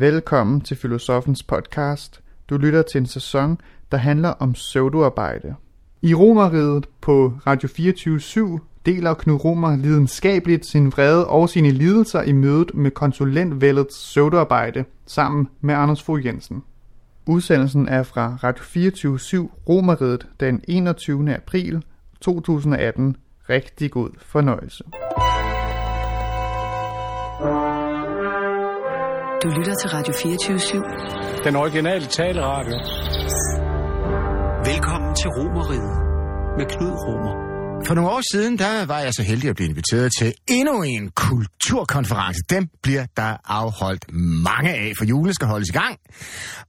Velkommen til Filosofens podcast. Du lytter til en sæson, der handler om pseudoarbejde. I Romeriet på Radio 24 deler Knud Romer lidenskabeligt sin vrede og sine lidelser i mødet med konsulentvældets pseudoarbejde sammen med Anders Fogh Jensen. Udsendelsen er fra Radio 24 Romeriet den 21. april 2018. Rigtig god fornøjelse. Du lytter til Radio 24 Den originale taleradio. Velkommen til Romeriet med Knud Romer. For nogle år siden, der var jeg så heldig at blive inviteret til endnu en kulturkonference. Dem bliver der afholdt mange af, for julen skal holdes i gang.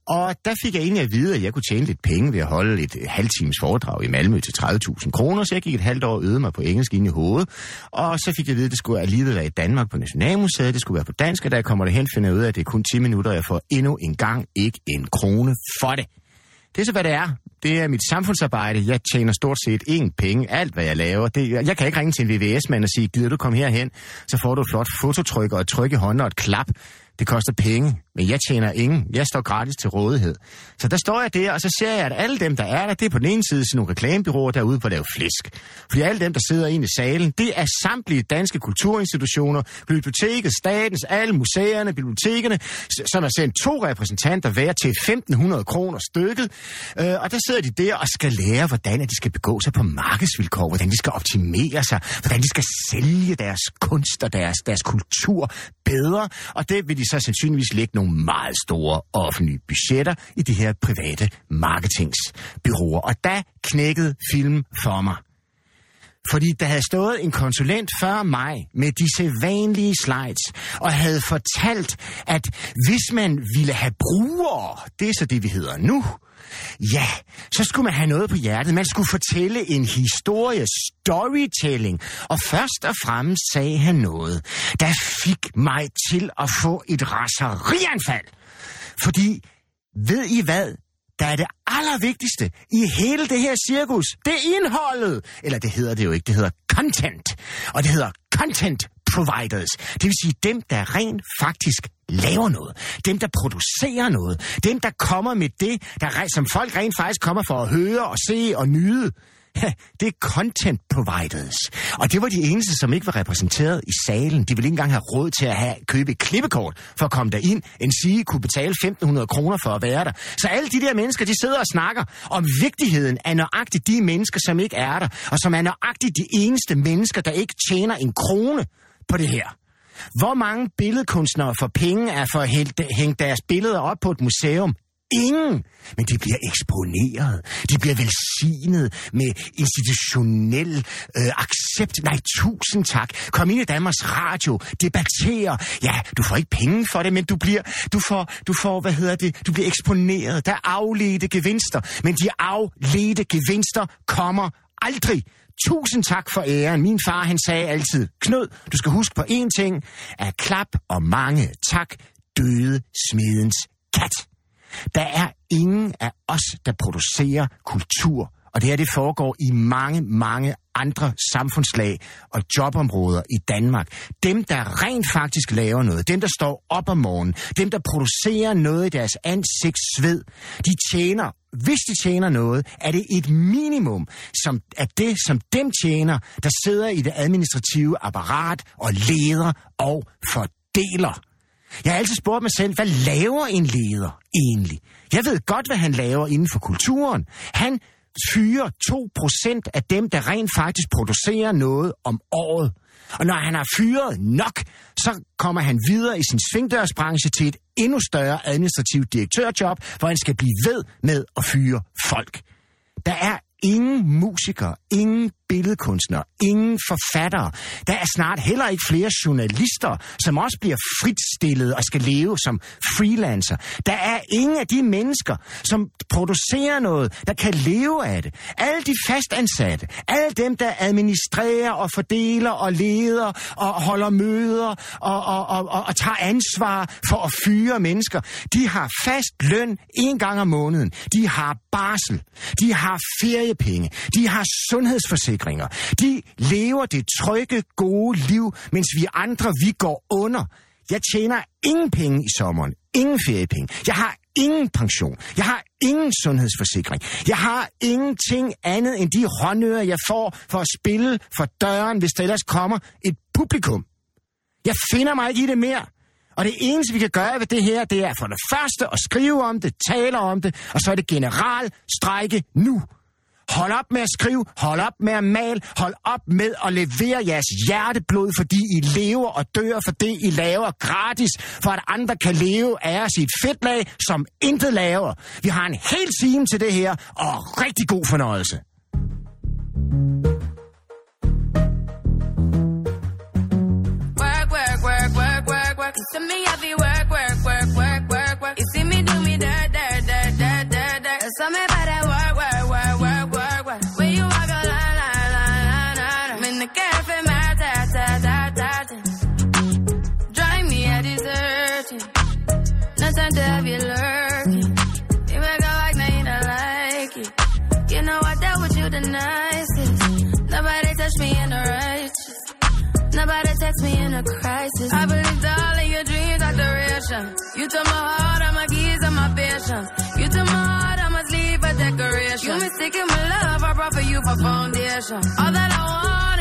Og der fik jeg egentlig at vide, at jeg kunne tjene lidt penge ved at holde et halvtimes foredrag i Malmø til 30.000 kroner, så jeg gik et halvt år og øvede mig på engelsk ind i hovedet. Og så fik jeg at vide, at det skulle alligevel være i Danmark på Nationalmuseet, det skulle være på dansk, og der kommer det hen, finder jeg ud af, at det er kun 10 minutter, og jeg får endnu en gang ikke en krone for det. Det er så, hvad det er. Det er mit samfundsarbejde. Jeg tjener stort set ingen penge. Alt, hvad jeg laver. Det, jeg kan ikke ringe til en VVS-mand og sige, gider du komme herhen? Så får du et flot fototryk og et tryk i hånden og et klap. Det koster penge, men jeg tjener ingen. Jeg står gratis til rådighed. Så der står jeg der, og så ser jeg, at alle dem, der er der, det er på den ene side sådan nogle reklamebyråer, der er ude på at lave flæsk. Fordi alle dem, der sidder inde i salen, det er samtlige danske kulturinstitutioner, biblioteket, statens, alle museerne, bibliotekerne, som har sendt to repræsentanter hver til 1.500 kroner stykket. Øh, og der sidder de der og skal lære, hvordan de skal begå sig på markedsvilkår, hvordan de skal optimere sig, hvordan de skal sælge deres kunst og deres, deres kultur bedre. Og det vil de så sandsynligvis lægge nogle meget store offentlige budgetter i de her private marketingsbyråer. Og der knækkede film for mig. Fordi der havde stået en konsulent før mig med de sædvanlige slides, og havde fortalt, at hvis man ville have brugere, det er så det, vi hedder nu, ja, så skulle man have noget på hjertet. Man skulle fortælle en historie, storytelling. Og først og fremmest sagde han noget, der fik mig til at få et raserianfald. Fordi, ved I hvad? der er det allervigtigste i hele det her cirkus. Det er indholdet. Eller det hedder det jo ikke, det hedder content. Og det hedder content providers. Det vil sige dem, der rent faktisk laver noget. Dem, der producerer noget. Dem, der kommer med det, der, som folk rent faktisk kommer for at høre og se og nyde. Ja, det er content providers. Og det var de eneste, som ikke var repræsenteret i salen. De ville ikke engang have råd til at have, købe et klippekort for at komme derind. En sige kunne betale 1.500 kroner for at være der. Så alle de der mennesker, de sidder og snakker om vigtigheden af nøjagtigt de mennesker, som ikke er der. Og som er nøjagtigt de eneste mennesker, der ikke tjener en krone på det her. Hvor mange billedkunstnere for penge er for at hænge deres billeder op på et museum? Ingen. Men de bliver eksponeret. De bliver velsignet med institutionel øh, accept. Nej, tusind tak. Kom ind i Danmarks Radio. Debatter. Ja, du får ikke penge for det, men du bliver, du får, du får, hvad hedder det, du bliver eksponeret. Der er afledte gevinster. Men de afledte gevinster kommer aldrig. Tusind tak for æren. Min far, han sagde altid, Knud, du skal huske på én ting. At klap og mange tak døde smedens kat. Der er ingen af os, der producerer kultur. Og det her, det foregår i mange, mange andre samfundslag og jobområder i Danmark. Dem, der rent faktisk laver noget, dem, der står op om morgenen, dem, der producerer noget i deres ansigtssved, de tjener, hvis de tjener noget, er det et minimum som, af det, som dem tjener, der sidder i det administrative apparat og leder og fordeler. Jeg har altid spurgt mig selv, hvad laver en leder egentlig? Jeg ved godt, hvad han laver inden for kulturen. Han fyrer 2% af dem, der rent faktisk producerer noget om året. Og når han har fyret nok, så kommer han videre i sin svingdørsbranche til et endnu større administrativt direktørjob, hvor han skal blive ved med at fyre folk. Der er ingen musikere, ingen billedkunstnere, ingen forfattere. Der er snart heller ikke flere journalister, som også bliver fritstillet og skal leve som freelancer. Der er ingen af de mennesker, som producerer noget, der kan leve af det. Alle de fastansatte, alle dem, der administrerer og fordeler og leder og holder møder og, og, og, og, og tager ansvar for at fyre mennesker, de har fast løn en gang om måneden. De har barsel. De har feriepenge. De har sundhedsforsikring forsikringer. De lever det trygge, gode liv, mens vi andre, vi går under. Jeg tjener ingen penge i sommeren. ingen feriepenge. Jeg har ingen pension. Jeg har ingen sundhedsforsikring. Jeg har ingenting andet end de håndører, jeg får for at spille for døren, hvis der ellers kommer et publikum. Jeg finder mig ikke i det mere. Og det eneste, vi kan gøre ved det her, det er for det første at skrive om det, tale om det, og så er det general strejke nu. Hold op med at skrive, hold op med at male, hold op med at levere jeres hjerteblod, fordi I lever og dør for det, I laver gratis, for at andre kan leve af os fedtlag, som intet laver. Vi har en hel time til det her, og rigtig god fornøjelse. work, Me in a crisis. I believed all of your dreams are duration. You took my heart, all my keys, and my patience. You took my heart, I must leave a decoration. You mistaken my love, I brought for you for foundation. All that I wanted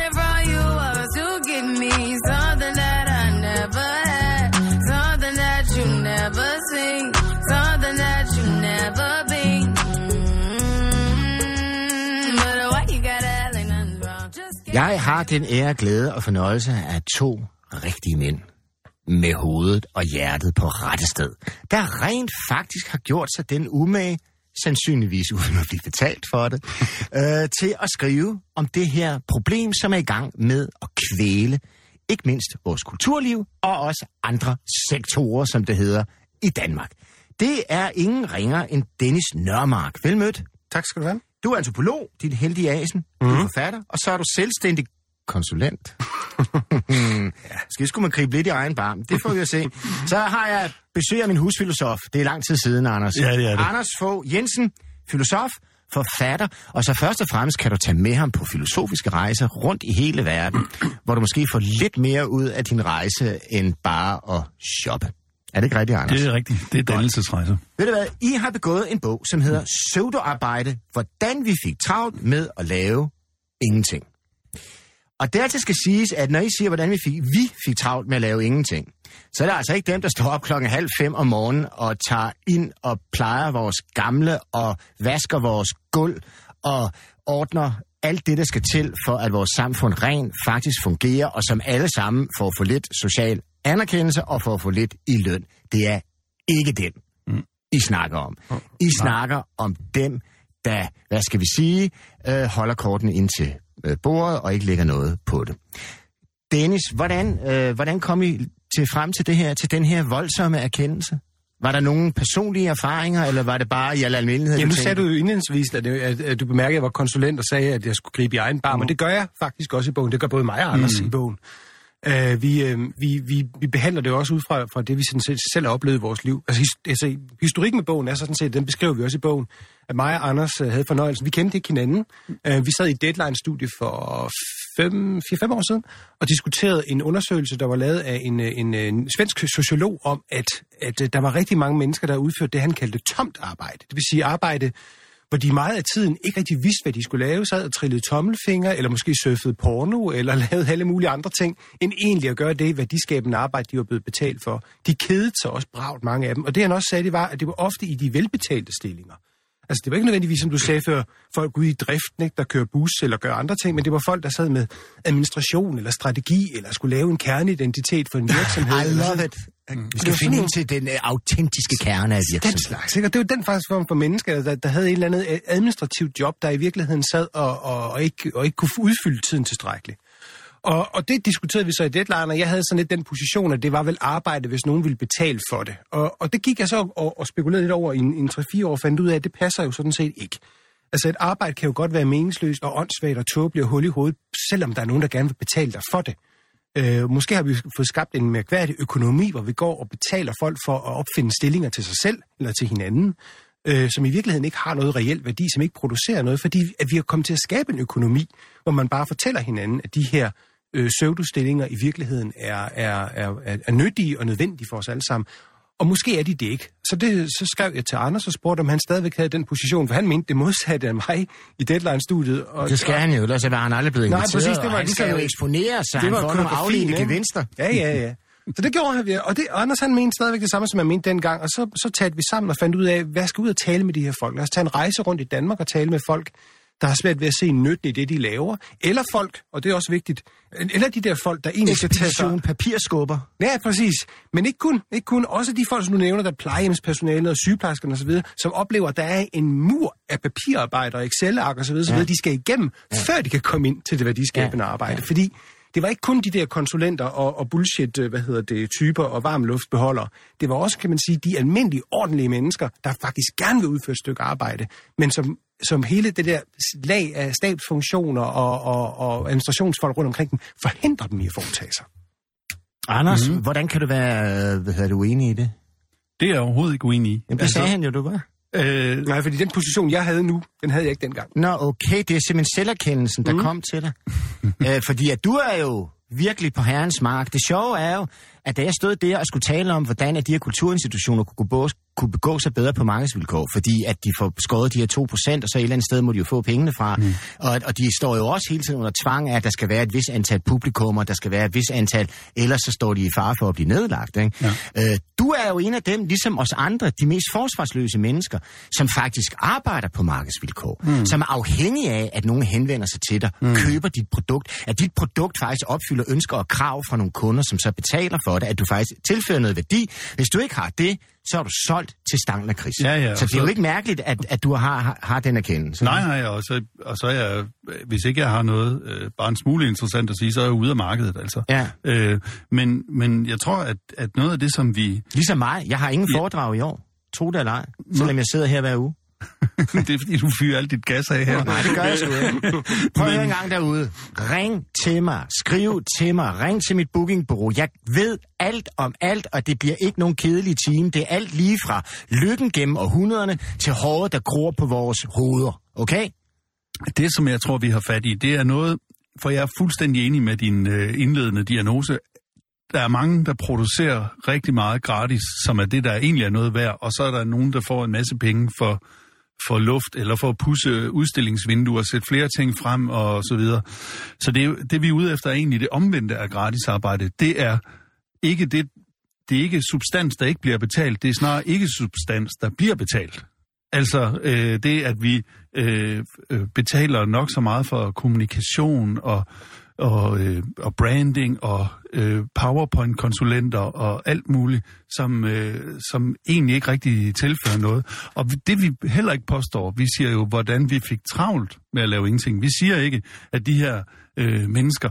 Jeg har den ære, glæde og fornøjelse af to rigtige mænd med hovedet og hjertet på rette sted, der rent faktisk har gjort sig den umage, sandsynligvis uden at blive betalt for det, øh, til at skrive om det her problem, som er i gang med at kvæle ikke mindst vores kulturliv og også andre sektorer, som det hedder i Danmark. Det er ingen ringer end Dennis Nørmark. Velmødt. Tak skal du have. Du er antropolog, din heldige asen, mm. du er forfatter, og så er du selvstændig konsulent. ja. Skal skulle man gribe lidt i egen barm? Det får vi at se. Så har jeg besøg af min husfilosof. Det er lang tid siden, Anders. Ja, det er det. Anders Fogh Jensen, filosof, forfatter, og så først og fremmest kan du tage med ham på filosofiske rejser rundt i hele verden, hvor du måske får lidt mere ud af din rejse, end bare at shoppe. Er det ikke rigtigt, Anders? Det er rigtigt. Det er dannelsesrejser. Ved du hvad? I har begået en bog, som hedder Pseudoarbejde, hvordan vi fik travlt med at lave ingenting. Og dertil skal siges, at når I siger, hvordan vi fik, vi fik travlt med at lave ingenting, så er det altså ikke dem, der står op klokken halv fem om morgenen og tager ind og plejer vores gamle og vasker vores gulv og ordner alt det, der skal til for, at vores samfund rent faktisk fungerer, og som alle sammen får for lidt social anerkendelse og for lidt i løn. Det er ikke den, mm. I snakker om. I snakker om dem, der, hvad skal vi sige, øh, holder kortene ind til øh, bordet og ikke lægger noget på det. Dennis, hvordan, øh, hvordan kom I til frem til det her, til den her voldsomme erkendelse? Var der nogle personlige erfaringer, eller var det bare i al almindelighed? Ja, nu sagde du jo indledningsvis, at, at, at du bemærkede, at jeg var konsulent og sagde, at jeg skulle gribe i egen barm, mm. og det gør jeg faktisk også i bogen. Det gør både mig og Anders mm. i bogen. Uh, vi, uh, vi, vi, vi behandler det også ud fra, fra det, vi sådan set selv har oplevet i vores liv. Altså, his, altså, historikken med bogen er sådan set, den beskriver vi også i bogen, at mig og Anders uh, havde fornøjelsen. Vi kendte ikke hinanden. Uh, vi sad i Deadline-studie for 4-5 år siden og diskuterede en undersøgelse, der var lavet af en, en, en svensk sociolog om, at, at uh, der var rigtig mange mennesker, der udførte det, han kaldte tomt arbejde. Det vil sige arbejde, hvor de meget af tiden ikke rigtig vidste, hvad de skulle lave, sad og trillede tommelfinger, eller måske surfede porno, eller lavede alle mulige andre ting, end egentlig at gøre det værdiskabende arbejde, de var blevet betalt for. De kedede sig også bragt mange af dem. Og det han også sagde, det var, at det var ofte i de velbetalte stillinger. Altså, det var ikke nødvendigvis, som du sagde før, folk ude i driften, ikke, der kører bus eller gør andre ting, men det var folk, der sad med administration eller strategi, eller skulle lave en kerneidentitet for en virksomhed. I love it. Vi skal finde ind til den uh, autentiske kerne af Den virksomheden. slags, ikke? Og det var den faktisk form for mennesker, der, der havde et eller andet administrativt job, der i virkeligheden sad og, og, og, ikke, og ikke kunne udfylde tiden tilstrækkeligt. Og, og det diskuterede vi så i Deadline, og jeg havde sådan lidt den position, at det var vel arbejde, hvis nogen ville betale for det. Og, og det gik jeg så og, og spekulerede lidt over i en, en 3-4 år, og fandt ud af, at det passer jo sådan set ikke. Altså et arbejde kan jo godt være meningsløst og åndssvagt og tåbeligt og hul i hovedet, selvom der er nogen, der gerne vil betale dig for det. Øh, måske har vi fået skabt en mærkværdig økonomi, hvor vi går og betaler folk for at opfinde stillinger til sig selv eller til hinanden, øh, som i virkeligheden ikke har noget reelt værdi, som ikke producerer noget, fordi at vi har kommet til at skabe en økonomi, hvor man bare fortæller hinanden, at de her øh, pseudostillinger i virkeligheden er, er, er, er, nyttige og nødvendige for os alle sammen. Og måske er de det ikke. Så, det, så skrev jeg til Anders og spurgte, om han stadigvæk havde den position, for han mente det modsatte af mig i Deadline-studiet. Og, Det skal han jo, ellers var han aldrig blevet Nej, inviteret. præcis, det var han ligesom- skal jo eksponere sig, Det han var får nogle afledte gevinster. Ja, ja, ja. Så det gjorde han, og det, og Anders han mente stadigvæk det samme, som jeg mente dengang, og så, så talte vi sammen og fandt ud af, hvad skal ud og tale med de her folk? Lad os tage en rejse rundt i Danmark og tale med folk, der har svært ved at se nytten i det, de laver. Eller folk, og det er også vigtigt, eller de der folk, der egentlig skal tage sig... Papirskubber. Ja, præcis. Men ikke kun, ikke kun. Også de folk, som du nævner, der er plejehjemspersonalet og sygeplejerskerne osv., som oplever, at der er en mur af papirarbejder og Excel-ark osv., så videre, de skal igennem, ja. før de kan komme ind til det værdiskabende Ja. arbejde. Fordi det var ikke kun de der konsulenter og, og bullshit, øh, hvad hedder det, typer og varmluftbeholdere. Det var også, kan man sige, de almindelige, ordentlige mennesker, der faktisk gerne vil udføre et stykke arbejde, men som, som hele det der lag af stabsfunktioner og, og, og administrationsfolk rundt omkring dem, forhindrer dem i at foretage sig. Anders, mm-hmm. hvordan kan du være øh, hvad hedder, du uenig i det? Det er jeg overhovedet ikke uenig i. Jamen, det altså, sagde han jo, du var. øh, Nej, fordi den position, jeg havde nu, den havde jeg ikke dengang. Nå, okay, det er simpelthen selverkendelsen, der mm. kom til dig. Æ, fordi at du er jo virkelig på herrens mark. Det sjove er jo, at da jeg stod der og skulle tale om, hvordan at de her kulturinstitutioner kunne, begå, kunne begå sig bedre på markedsvilkår, fordi at de får skåret de her 2%, og så et eller andet sted må de jo få pengene fra. Mm. Og, og de står jo også hele tiden under tvang af, at der skal være et vis antal publikummer, der skal være et vis antal, ellers så står de i fare for at blive nedlagt. Ikke? Ja. Øh, du er jo en af dem, ligesom os andre, de mest forsvarsløse mennesker, som faktisk arbejder på markedsvilkår, mm. som er afhængige af, at nogen henvender sig til dig, mm. køber dit produkt, at dit produkt faktisk opfylder ønsker og krav fra nogle kunder, som så betaler for det, at du faktisk tilfører noget værdi. Hvis du ikke har det, så er du solgt til stangen af kris. Ja, ja, så det er jo så- ikke mærkeligt, at, at du har, har, har den erkendelse. nej, nej, og så, og så er jeg, hvis ikke jeg har noget øh, bare en smule interessant at sige, så er jeg ude af markedet, altså. Ja. Øh, men, men jeg tror, at, at noget af det, som vi... Ligesom mig, jeg har ingen Ja. foredrag i år. Tro det eller ej, selvom jeg sidder her hver uge. det er fordi, du fyrer alt dit gas af her. Nej, det gør jeg sgu ikke. Prøv Men... en gang derude. Ring til mig. Skriv til mig. Ring til mit bookingbureau. Jeg ved alt om alt, og det bliver ikke nogen kedelig time. Det er alt lige fra lykken gennem århundrederne til håret, der gror på vores hoveder. Okay? Det, som jeg tror, vi har fat i, det er noget, for jeg er fuldstændig enig med din øh, indledende diagnose. Der er mange, der producerer rigtig meget gratis, som er det, der egentlig er noget værd, og så er der nogen, der får en masse penge for, for luft, eller for at pusse udstillingsvinduer, sætte flere ting frem og så videre. Så det, er det vi er ude efter er egentlig det omvendte af gratis arbejde. Det er ikke det, det er ikke substans, der ikke bliver betalt, det er snarere ikke substans, der bliver betalt. Altså øh, det, at vi øh, øh betaler nok så meget for kommunikation og, og, øh, og branding og øh, PowerPoint-konsulenter og alt muligt, som, øh, som egentlig ikke rigtig tilfører noget. Og det vi heller ikke påstår, vi siger jo, hvordan vi fik travlt med at lave ingenting. Vi siger ikke, at de her øh, mennesker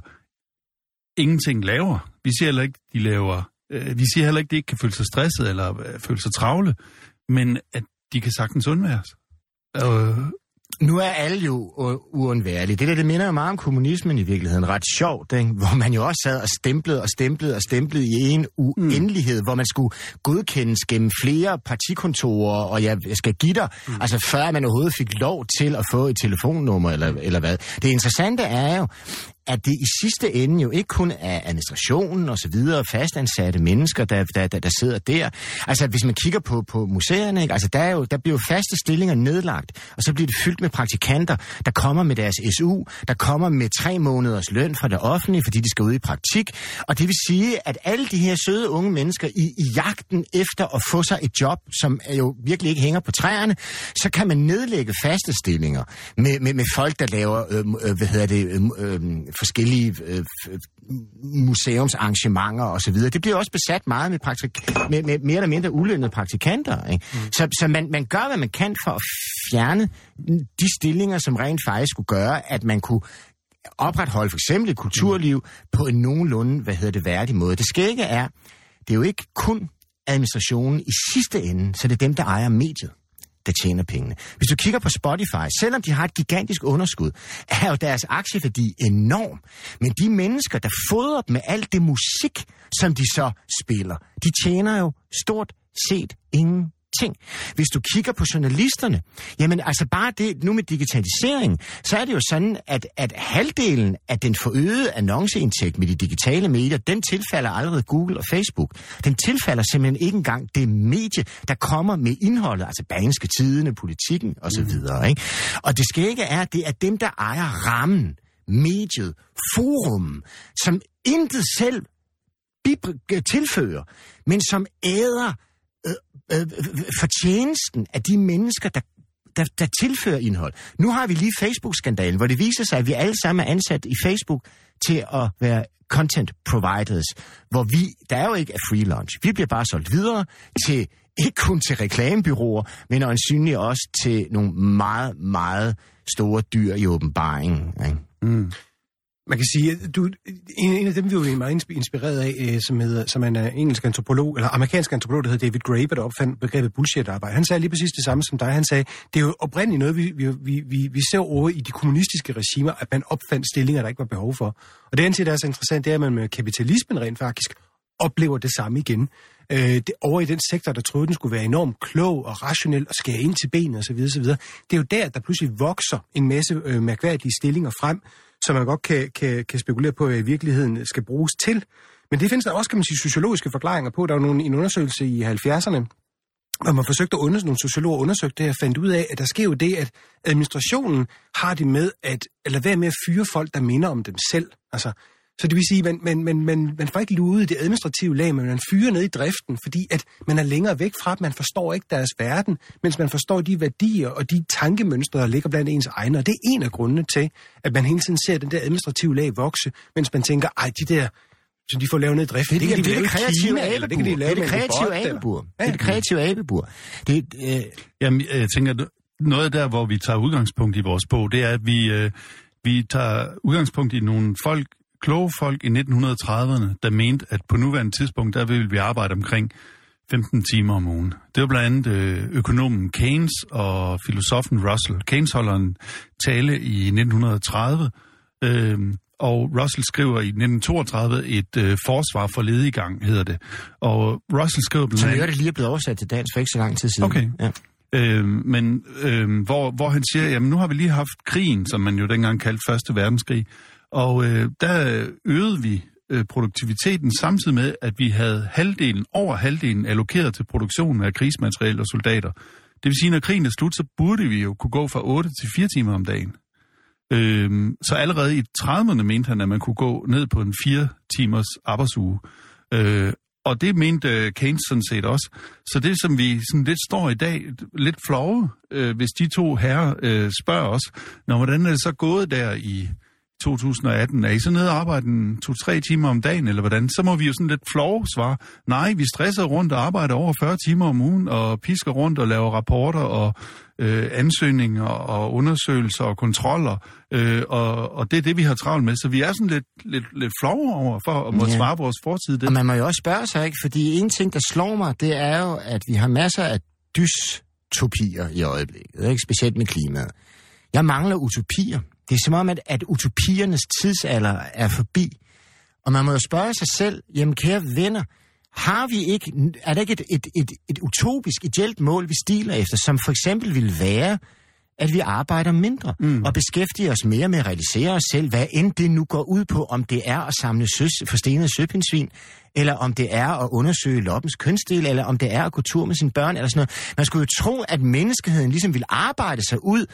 ingenting laver. Vi siger heller ikke, de laver... Øh, vi siger heller ikke, de ikke kan føle sig stresset eller øh, føle sig travle, men at de kan sagtens undværes. Øh, nu er alle jo uundværlige. Det der, det minder jo meget om kommunismen i virkeligheden. Ret sjovt, ikke? hvor man jo også sad og stemplede og stemplede og stemplede i en uendelighed, mm. hvor man skulle godkendes gennem flere partikontorer, og jeg jeg skal give dig, mm. altså før man overhovedet fik lov til at få et telefonnummer, eller, eller hvad. Det interessante er jo, at det i sidste ende jo ikke kun er administrationen og så videre, fastansatte mennesker, der, der, der, der sidder der. Altså, hvis man kigger på, på museerne, ikke? Altså, der, er jo, der bliver jo faste stillinger nedlagt, og så bliver det fyldt med praktikanter, der kommer med deres SU, der kommer med tre måneders løn fra det offentlige, fordi de skal ud i praktik. Og det vil sige, at alle de her søde unge mennesker i, i jagten efter at få sig et job, som er jo virkelig ikke hænger på træerne, så kan man nedlægge faste stillinger med, med, med folk, der laver, øh, øh, hvad hedder det, øh, øh, forskellige øh, museumsarrangementer osv. Det bliver også besat meget med, praktik- med, med mere eller mindre ulønnede praktikanter. Ikke? Mm. Så, så man, man gør, hvad man kan for at fjerne de stillinger, som rent faktisk skulle gøre, at man kunne opretholde for eksempel et kulturliv mm. på en nogenlunde, hvad hedder det, værdig måde. Det skægge er, det er jo ikke kun administrationen i sidste ende, så det er dem, der ejer mediet der tjener pengene. Hvis du kigger på Spotify, selvom de har et gigantisk underskud, er jo deres aktieværdi enorm. Men de mennesker, der fodrer dem med alt det musik, som de så spiller, de tjener jo stort set ingen ting. Hvis du kigger på journalisterne, jamen altså bare det, nu med digitalisering, så er det jo sådan, at, at halvdelen af den forøgede annonceindtægt med de digitale medier, den tilfalder allerede Google og Facebook. Den tilfalder simpelthen ikke engang det medie, der kommer med indholdet, altså banske tidene, politikken osv. Mm. Ikke? Og det skægge er, at det er dem, der ejer rammen, mediet, forum, som intet selv tilfører, men som æder Øh øh, øh, øh, fortjenesten af de mennesker, der, der, der tilfører indhold. Nu har vi lige Facebook-skandalen, hvor det viser sig, at vi alle sammen er ansat i Facebook til at være content providers, hvor vi, der er jo ikke er free lunch. Vi bliver bare solgt videre til, ikke kun til reklamebyråer, men øjensynligt også til nogle meget, meget store dyr i åbenbaringen. Ikke? Mm. Man kan sige, at du, en, en af dem, vi er meget inspireret af, øh, som, hedder, som er en engelsk antropolog, eller amerikansk antropolog, der hedder David Graeber, der opfandt begrebet bullshit-arbejde. Han sagde lige præcis det samme som dig. Han sagde, det er jo oprindeligt noget, vi, vi, vi, vi ser over i de kommunistiske regimer, at man opfandt stillinger, der ikke var behov for. Og det, han siger, der er så interessant, det er, at man med kapitalismen rent faktisk oplever det samme igen. Øh, det, over i den sektor, der troede, den skulle være enormt klog og rationel og skære ind til benet osv. osv. Det er jo der, der pludselig vokser en masse øh, mærkværdige stillinger frem, som man godt kan, kan, kan spekulere på, hvad i virkeligheden skal bruges til. Men det findes der også, kan man sige, sociologiske forklaringer på. Der var nogle, en undersøgelse i 70'erne, hvor man forsøgte at undersøge, nogle sociologer undersøgte det, her, fandt ud af, at der sker jo det, at administrationen har det med at, at lade være med at fyre folk, der minder om dem selv. Altså, så det vil sige, at man, man, man, man, man får ikke luet det administrative lag, men man fyrer ned i driften, fordi at man er længere væk fra dem. Man forstår ikke deres verden, mens man forstår de værdier og de tankemønstre, der ligger blandt ens egne. Og det er en af grundene til, at man hele tiden ser den der administrative lag vokse, mens man tænker, ej, de der så de får lavet ned i drift. Det, det, kan det, de det, det, kreative abebur. Det, kan de lave det er det kreative abebur. Det er det kreative abebur. Det, øh... Jamen, jeg tænker, noget der, hvor vi tager udgangspunkt i vores bog, det er, at vi, øh, vi tager udgangspunkt i nogle folk, kloge folk i 1930'erne, der mente, at på nuværende tidspunkt, der ville vi arbejde omkring 15 timer om ugen. Det var blandt andet øh, økonomen Keynes og filosofen Russell. Keynes holder en tale i 1930, øh, og Russell skriver i 1932 et øh, forsvar for lediggang, hedder det. Og Russell skriver blandt andet... Så det lige er blevet oversat til dansk for ikke så lang tid siden. Okay. Ja. Øh, men øh, hvor, hvor han siger, jamen nu har vi lige haft krigen, som man jo dengang kaldte Første Verdenskrig, og øh, der øgede vi øh, produktiviteten samtidig med, at vi havde halvdelen, over halvdelen allokeret til produktionen af krigsmateriel og soldater. Det vil sige, når krigen er slut, så burde vi jo kunne gå fra 8 til 4 timer om dagen. Øhm, så allerede i 30'erne mente han, at man kunne gå ned på en 4 timers arbejdsuge. Øh, og det mente øh, Keynes sådan set også. Så det, som vi sådan lidt står i dag, lidt flove, øh, hvis de to herrer øh, spørger os, når hvordan er det så gået der i 2018, er I så nede og arbejde en to-tre timer om dagen, eller hvordan? Så må vi jo sådan lidt flove svare, nej, vi stresser rundt og arbejder over 40 timer om ugen, og pisker rundt og laver rapporter og øh, ansøgninger og undersøgelser og kontroller, øh, og, og det er det, vi har travlt med. Så vi er sådan lidt, lidt, lidt flove over for at må ja. svare på vores fortid. Det. Og man må jo også spørge sig, ikke? fordi en ting, der slår mig, det er jo, at vi har masser af dystopier i øjeblikket, ikke? specielt med klimaet. Jeg mangler utopier. Det er som om, at, at utopiernes tidsalder er forbi. Og man må jo spørge sig selv, jamen kære venner, har vi ikke, er der ikke et, et, et, et utopisk, ideelt mål, vi stiler efter, som for eksempel vil være, at vi arbejder mindre mm. og beskæftiger os mere med at realisere os selv, hvad end det nu går ud på, om det er at samle søs, forstenede søpindsvin, eller om det er at undersøge loppens kønsdel, eller om det er at gå tur med sine børn, eller sådan noget. Man skulle jo tro, at menneskeheden ligesom vil arbejde sig ud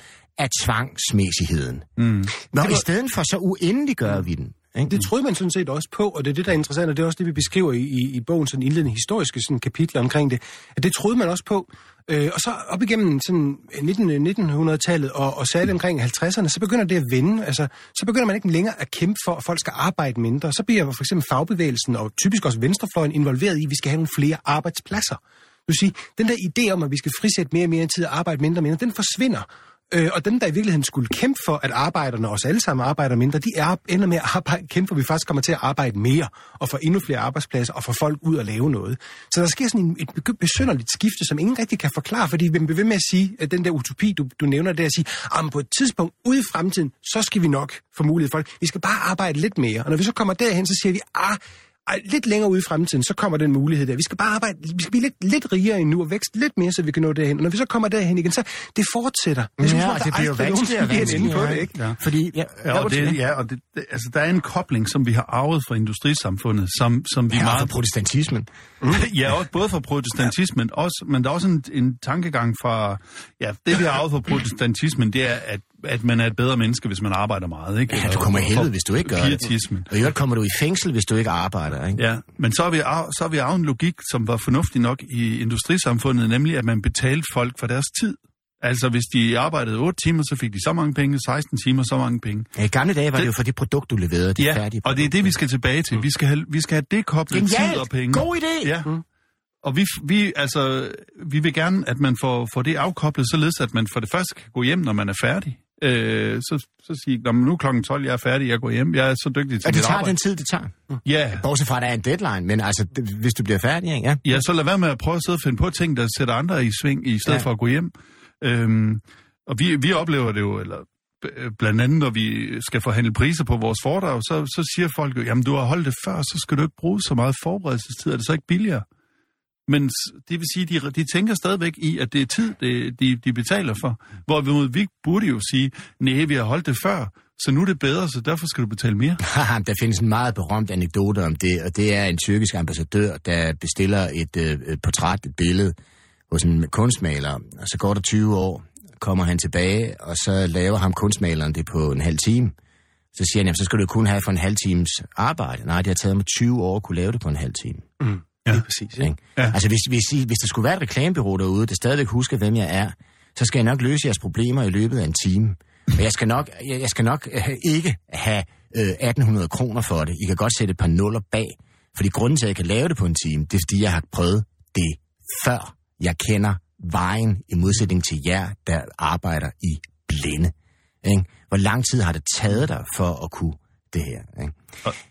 tvangsmæssigheden. Mm. Nå, var... i stedet for, så uendelig gør vi den. Ikke? Det troede man sådan set også på, og det er det, der er interessant, og det er også det, vi beskriver i, i, i bogen, sådan indledende historiske sådan, kapitler omkring det, at det troede man også på. Øh, og så op igennem sådan 19, 1900-tallet og, og særligt omkring 50'erne, så begynder det at vende. Altså, så begynder man ikke længere at kæmpe for, at folk skal arbejde mindre. Så bliver for eksempel fagbevægelsen og typisk også venstrefløjen involveret i, at vi skal have nogle flere arbejdspladser. Du vil sige, den der idé om, at vi skal frisætte mere og mere tid og arbejde mindre og mindre, den forsvinder. Øh, og dem, der i virkeligheden skulle kæmpe for, at arbejderne, os alle sammen arbejder mindre, de er, ender med at arbejde, kæmpe for, at vi faktisk kommer til at arbejde mere, og få endnu flere arbejdspladser, og få folk ud og lave noget. Så der sker sådan en, et besynderligt skifte, som ingen rigtig kan forklare, fordi vi bliver ved med at sige, at den der utopi, du, du nævner der, at sige, at på et tidspunkt ude i fremtiden, så skal vi nok få mulighed for det. Vi skal bare arbejde lidt mere. Og når vi så kommer derhen, så siger vi, ah, ej, lidt længere ude i fremtiden, så kommer den mulighed der. Vi skal bare arbejde, vi skal blive lidt, lidt rigere endnu og vækste lidt mere, så vi kan nå derhen. Og når vi så kommer derhen igen, så det fortsætter. Det er som Ja, om, og der det bliver jo vanskeligere og ende på vanskeligere, det, ikke? Ja. Fordi, ja, Ja, og det, ja, og det, det, altså, der er en kobling, som vi har arvet fra industrisamfundet, som, som vi ja, meget... for protestantismen. ja, også, både fra protestantismen, også, men der er også en, en tankegang fra... Ja, det vi har arvet fra protestantismen, det er, at, at man er et bedre menneske, hvis man arbejder meget. Ikke? Ja, du kommer i helvede, hvis du ikke gør det. Pietismen. Og i øvrigt kommer du i fængsel, hvis du ikke arbejder. Ikke? Ja, men så har, vi arv, så har vi arvet en logik, som var fornuftig nok i industrisamfundet, nemlig at man betalte folk for deres tid. Altså, hvis de arbejdede 8 timer, så fik de så mange penge, 16 timer, så mange penge. Ja, I gamle dage var det, Det- jo for det produkt, du leverede, det Ja, færdige og det er det, vi skal tilbage til. Vi skal have, vi skal have det koblet tid Genialt! og penge. God idé! Ja. Og vi, vi, altså, vi vil gerne, at man får, får det afkoblet, således at man for det første kan gå hjem, når man er færdig. Øh, så, så sige, "Nå, men nu er klokken 12, jeg er færdig, jeg går hjem. Jeg er så dygtig til Og det tager arbejde. den tid, det tager. Ja, Bortset fra, at der er en deadline, men altså, det, hvis du bliver færdig, ikke? Ja. ja, så lad være med at prøve at sidde og finde på ting, der sætter andre i sving, i stedet Ja. for at gå hjem. Øhm, og vi, vi oplever det jo, eller blandt andet, når vi skal forhandle priser på vores foredrag, så, så siger folk jo, jamen du har holdt det før, så skal du ikke bruge så meget forberedelsestid, er det så ikke billigere? Men det vil sige, de, de tænker stadigvæk i, at det er tid, det, de, de betaler for. Hvorimod vi burde jo sige, nej, vi har holdt det før, så nu er det bedre, så derfor skal du betale mere. Der findes en meget berømt anekdote om det, og det er en tyrkisk ambassadør, der bestiller et, øh, et portræt, et billede hos en kunstmaler, og så går der 20 år, kommer han tilbage, og så laver ham kunstmaleren det på en halv time. Så siger han, jamen, så skal du kun have for en halv times arbejde. Nej, det har taget mig 20 år at kunne lave det på en halv time. Ja, lige præcis. Ikke? Ja. Altså, hvis, hvis, I, hvis der skulle være et reklamebyrå derude, der stadigvæk husker, hvem jeg er, så skal jeg nok løse jeres problemer i løbet af en time. Og jeg skal nok, jeg, jeg skal nok øh, ikke have øh, 1800 kroner for det. I kan godt sætte et par nuller bag. Fordi grunden til, at jeg kan lave det på en time, det er, fordi jeg har prøvet det før. Jeg kender vejen i modsætning til jer, der arbejder i blinde. Ikke? Hvor lang tid har det taget dig for at kunne det her? Ikke?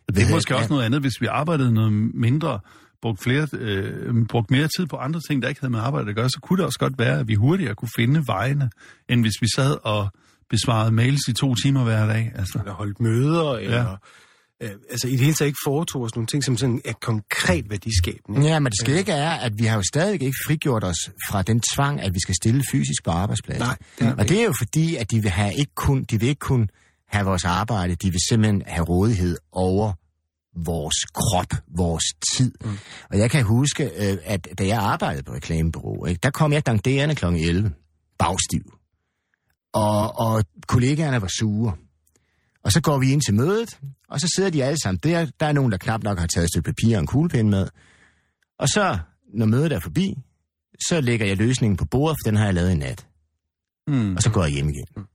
Og det er måske også noget andet, hvis vi arbejdede noget mindre, brugt, flere, øh, brugt mere tid på andre ting, der ikke havde med arbejde at gøre, så kunne det også godt være, at vi hurtigere kunne finde vejene, end hvis vi sad og besvarede mails i to timer hver dag. Altså. Eller holdt møder, eller... Øh, altså i det hele taget ikke foretog os nogle ting, som sådan er konkret værdiskabende. Ja, men det skal ikke er, at vi har jo stadig ikke frigjort os fra den tvang, at vi skal stille fysisk på arbejdspladsen. Nej, det og det er jo fordi, at de vil, have ikke kun, de vil ikke kun have vores arbejde, de vil simpelthen have rådighed over vores krop, vores tid. Mm. Og jeg kan huske, øh, at da jeg arbejdede på reklamebureau, ikke, der kom jeg danderende kl. 11, bagstiv. Og, og kollegaerne var sure. Og så går vi ind til mødet, og så sidder de alle sammen der. Der er nogen, der knap nok har taget et stykke papir og en kuglepen med. Og så, når mødet er forbi, så lægger jeg løsningen på bordet, for den har jeg lavet i nat. Mm. Og så går jeg hjem igen.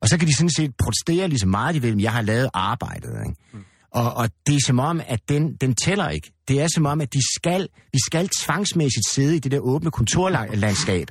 Og så kan de sådan set protestere lige så meget, de vil, men jeg har lavet arbejdet. Ikke? Og, og det er som om, at den, den tæller ikke. Det er som om, at de skal, vi skal tvangsmæssigt sidde i det der åbne kontorlandskab,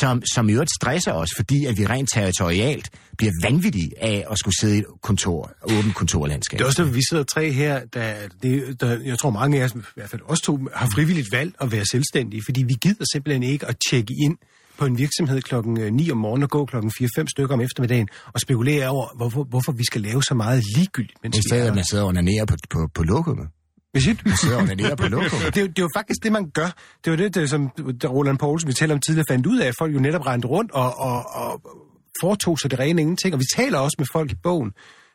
som, som i øvrigt stresser os, fordi at vi rent territorialt bliver vanvittige af at skulle sidde i et kontor, åbent kontorlandskab. Det er også, at vi sidder tre her, der, det, der, jeg tror mange af os, i hvert fald os to, har frivilligt valgt at være selvstændige, fordi vi gider simpelthen ikke at tjekke ind på en virksomhed klokken 9 om morgenen og gå klokken 4-5 stykker om eftermiddagen og spekulere over, hvorfor, hvorfor vi skal lave så meget ligegyldigt, mens I stedet, at man sidder og onanerer på, på, på lokummet. Siger du? Man sidder og onanerer på lokummet. Det det er jo faktisk det, man gør. Det var det, det som Roland Poulsen, vi talte om tidligere, fandt ud af, at folk jo netop rendte rundt og, og, og foretog sig det rene ingenting. Og vi taler også med folk i bogen,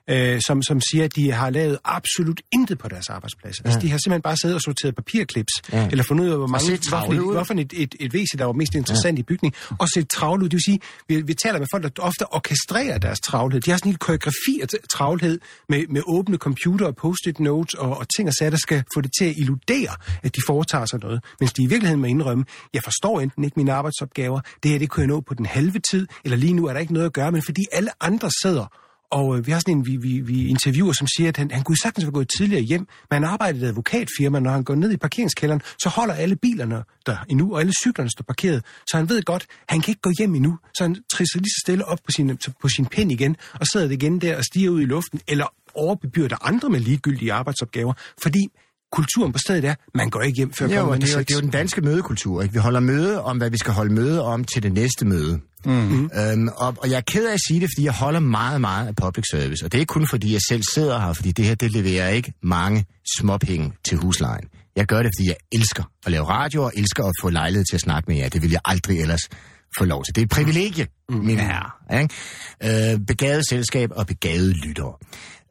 øh, som, som siger, at de har lavet absolut intet på deres arbejdsplads. Ja. Altså, de har simpelthen bare siddet og sorteret papirklips, Ja. eller fundet ud af, hvor mange, hvorfor, hvorfor et, et, et væsen, der var mest interessant ja. i bygning, og set travle ud. Det vil sige, vi, vi taler med folk, der ofte orkestrerer deres travlhed. De har sådan en koreografi af travlhed med, med åbne computer og post-it notes og, og ting og sager, der skal få det til at illudere, at de foretager sig noget. Mens de i virkeligheden må indrømme, jeg forstår enten ikke mine arbejdsopgaver, det her det kunne jeg nå på den halve tid, eller lige nu er der ikke noget at gøre, men fordi alle andre sidder og øh, vi har sådan en, vi, vi, vi interviewer, som siger, at han, han kunne sagtens have gået tidligere hjem, men han arbejder i et advokatfirma, når han går ned i parkeringskælderen, så holder alle bilerne der endnu, og alle cyklerne står parkeret. Så han ved godt, han kan ikke gå hjem endnu, så han trisser lige så stille op på sin, på sin pind igen, og sidder igen der og stiger ud i luften, eller overbebyrder andre med ligegyldige arbejdsopgaver, fordi kulturen på stedet er, man går ikke hjem før Jo, klokken det er, det er jo den danske mødekultur. Ikke? Vi holder møde om, hvad vi skal holde møde om til det næste møde. Mm. Øhm, og, og jeg er ked af at sige det, fordi jeg holder meget, meget af public service. Og det er ikke kun fordi, jeg selv sidder her, fordi det her, det leverer ikke mange småpenge til huslejen. Jeg gør det, fordi jeg elsker at lave radio, og elsker at få lejlighed til at snakke med jer. Det vil jeg aldrig ellers få lov til. Det er et privilegie, mm. mine herrer. Ikke? Øh, begavet selskab og begavede lyttere.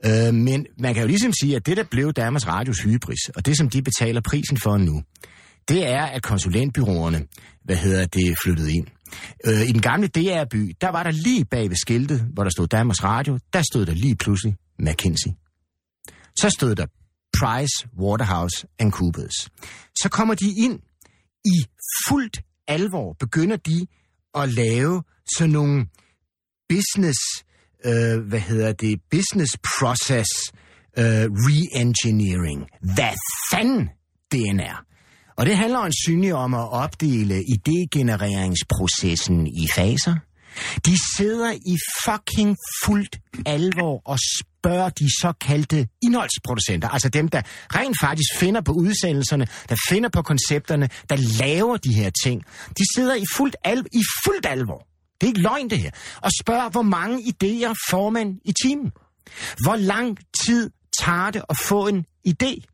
Øh, men man kan jo ligesom sige, at det, der blev Danmarks Radios hybris, og det, som de betaler prisen for nu, det er, at konsulentbyråerne, hvad hedder det, flyttede ind. Øh, I den gamle DR-by, der var der lige bag ved skiltet, hvor der stod Danmarks Radio, der stod der lige pludselig McKinsey. Så stod der Price, Waterhouse and Coopers. Så kommer de ind i fuldt alvor, begynder de at lave sådan nogle business, øh, hvad hedder det, business process øh, reengineering. Hvad fanden det er. Og det handler ansynligt om at opdele idégenereringsprocessen i faser. De sidder i fucking fuldt alvor og spørger de såkaldte indholdsproducenter, altså dem, der rent faktisk finder på udsendelserne, der finder på koncepterne, der laver de her ting. De sidder i fuldt, al- i fuldt alvor. Det er ikke løgn, det her. Og spørg, hvor mange idéer får man i timen? Hvor lang tid tager det at få en idé?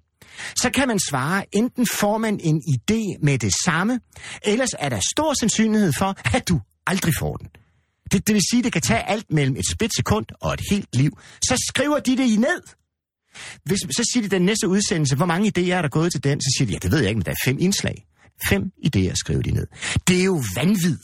Så kan man svare, enten får man en idé med det samme, ellers er der stor sandsynlighed for, at du aldrig får den. Det, det vil sige, at det kan tage alt mellem et splitsekund og et helt liv. Så skriver de det i ned. Hvis, så siger de den næste udsendelse, hvor mange idéer er der gået til den? Så siger de, ja, det ved jeg ikke, men der er fem indslag. Fem idéer skriver de ned. Det er jo vanvid.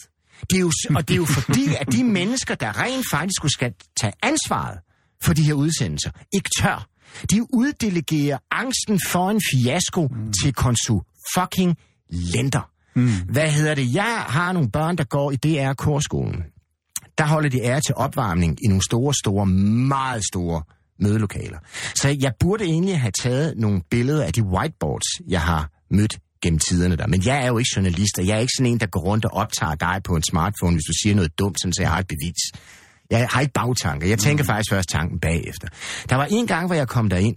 Det er jo, og det er jo fordi, at de mennesker, der rent faktisk skal tage ansvaret for de her udsendelser, ikke tør. De uddelegerer angsten for en fiasko mm. til konsu fucking lenter. Mm. Hvad hedder det? Jeg har nogle børn, der går i DR-korskolen. Der holder de ære til opvarmning i nogle store, store, meget store mødelokaler. Så jeg burde egentlig have taget nogle billeder af de whiteboards, jeg har mødt gennem tiderne der. Men jeg er jo ikke journalist, og jeg er ikke sådan en, der går rundt og optager dig på en smartphone, hvis du siger noget dumt, sådan, så jeg har et bevis. Jeg har ikke bagtanker. Jeg tænker mm. faktisk først tanken bagefter. Der var en gang, hvor jeg kom derind,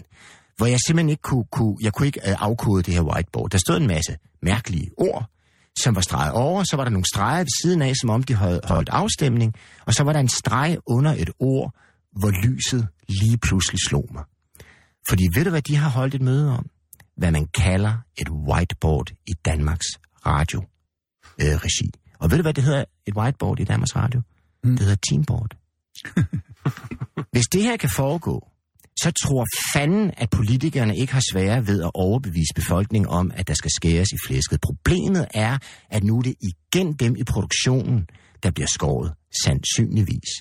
hvor jeg simpelthen ikke kunne, kunne, jeg kunne ikke uh, afkode det her whiteboard. Der stod en masse mærkelige ord, som var streget over. Så var der nogle streger ved siden af, som om de havde holdt afstemning. Og så var der en streg under et ord, hvor lyset lige pludselig slog mig. Fordi ved du, hvad de har holdt et møde om? Hvad man kalder et whiteboard i Danmarks Radio øh, regi. Og ved du, hvad det hedder, et whiteboard i Danmarks Radio? Mm. Det hedder teamboard. Hvis det her kan foregå, så tror fanden, at politikerne ikke har svære ved at overbevise befolkningen om, at der skal skæres i flæsket. Problemet er, at nu er det igen dem i produktionen, der bliver skåret, sandsynligvis.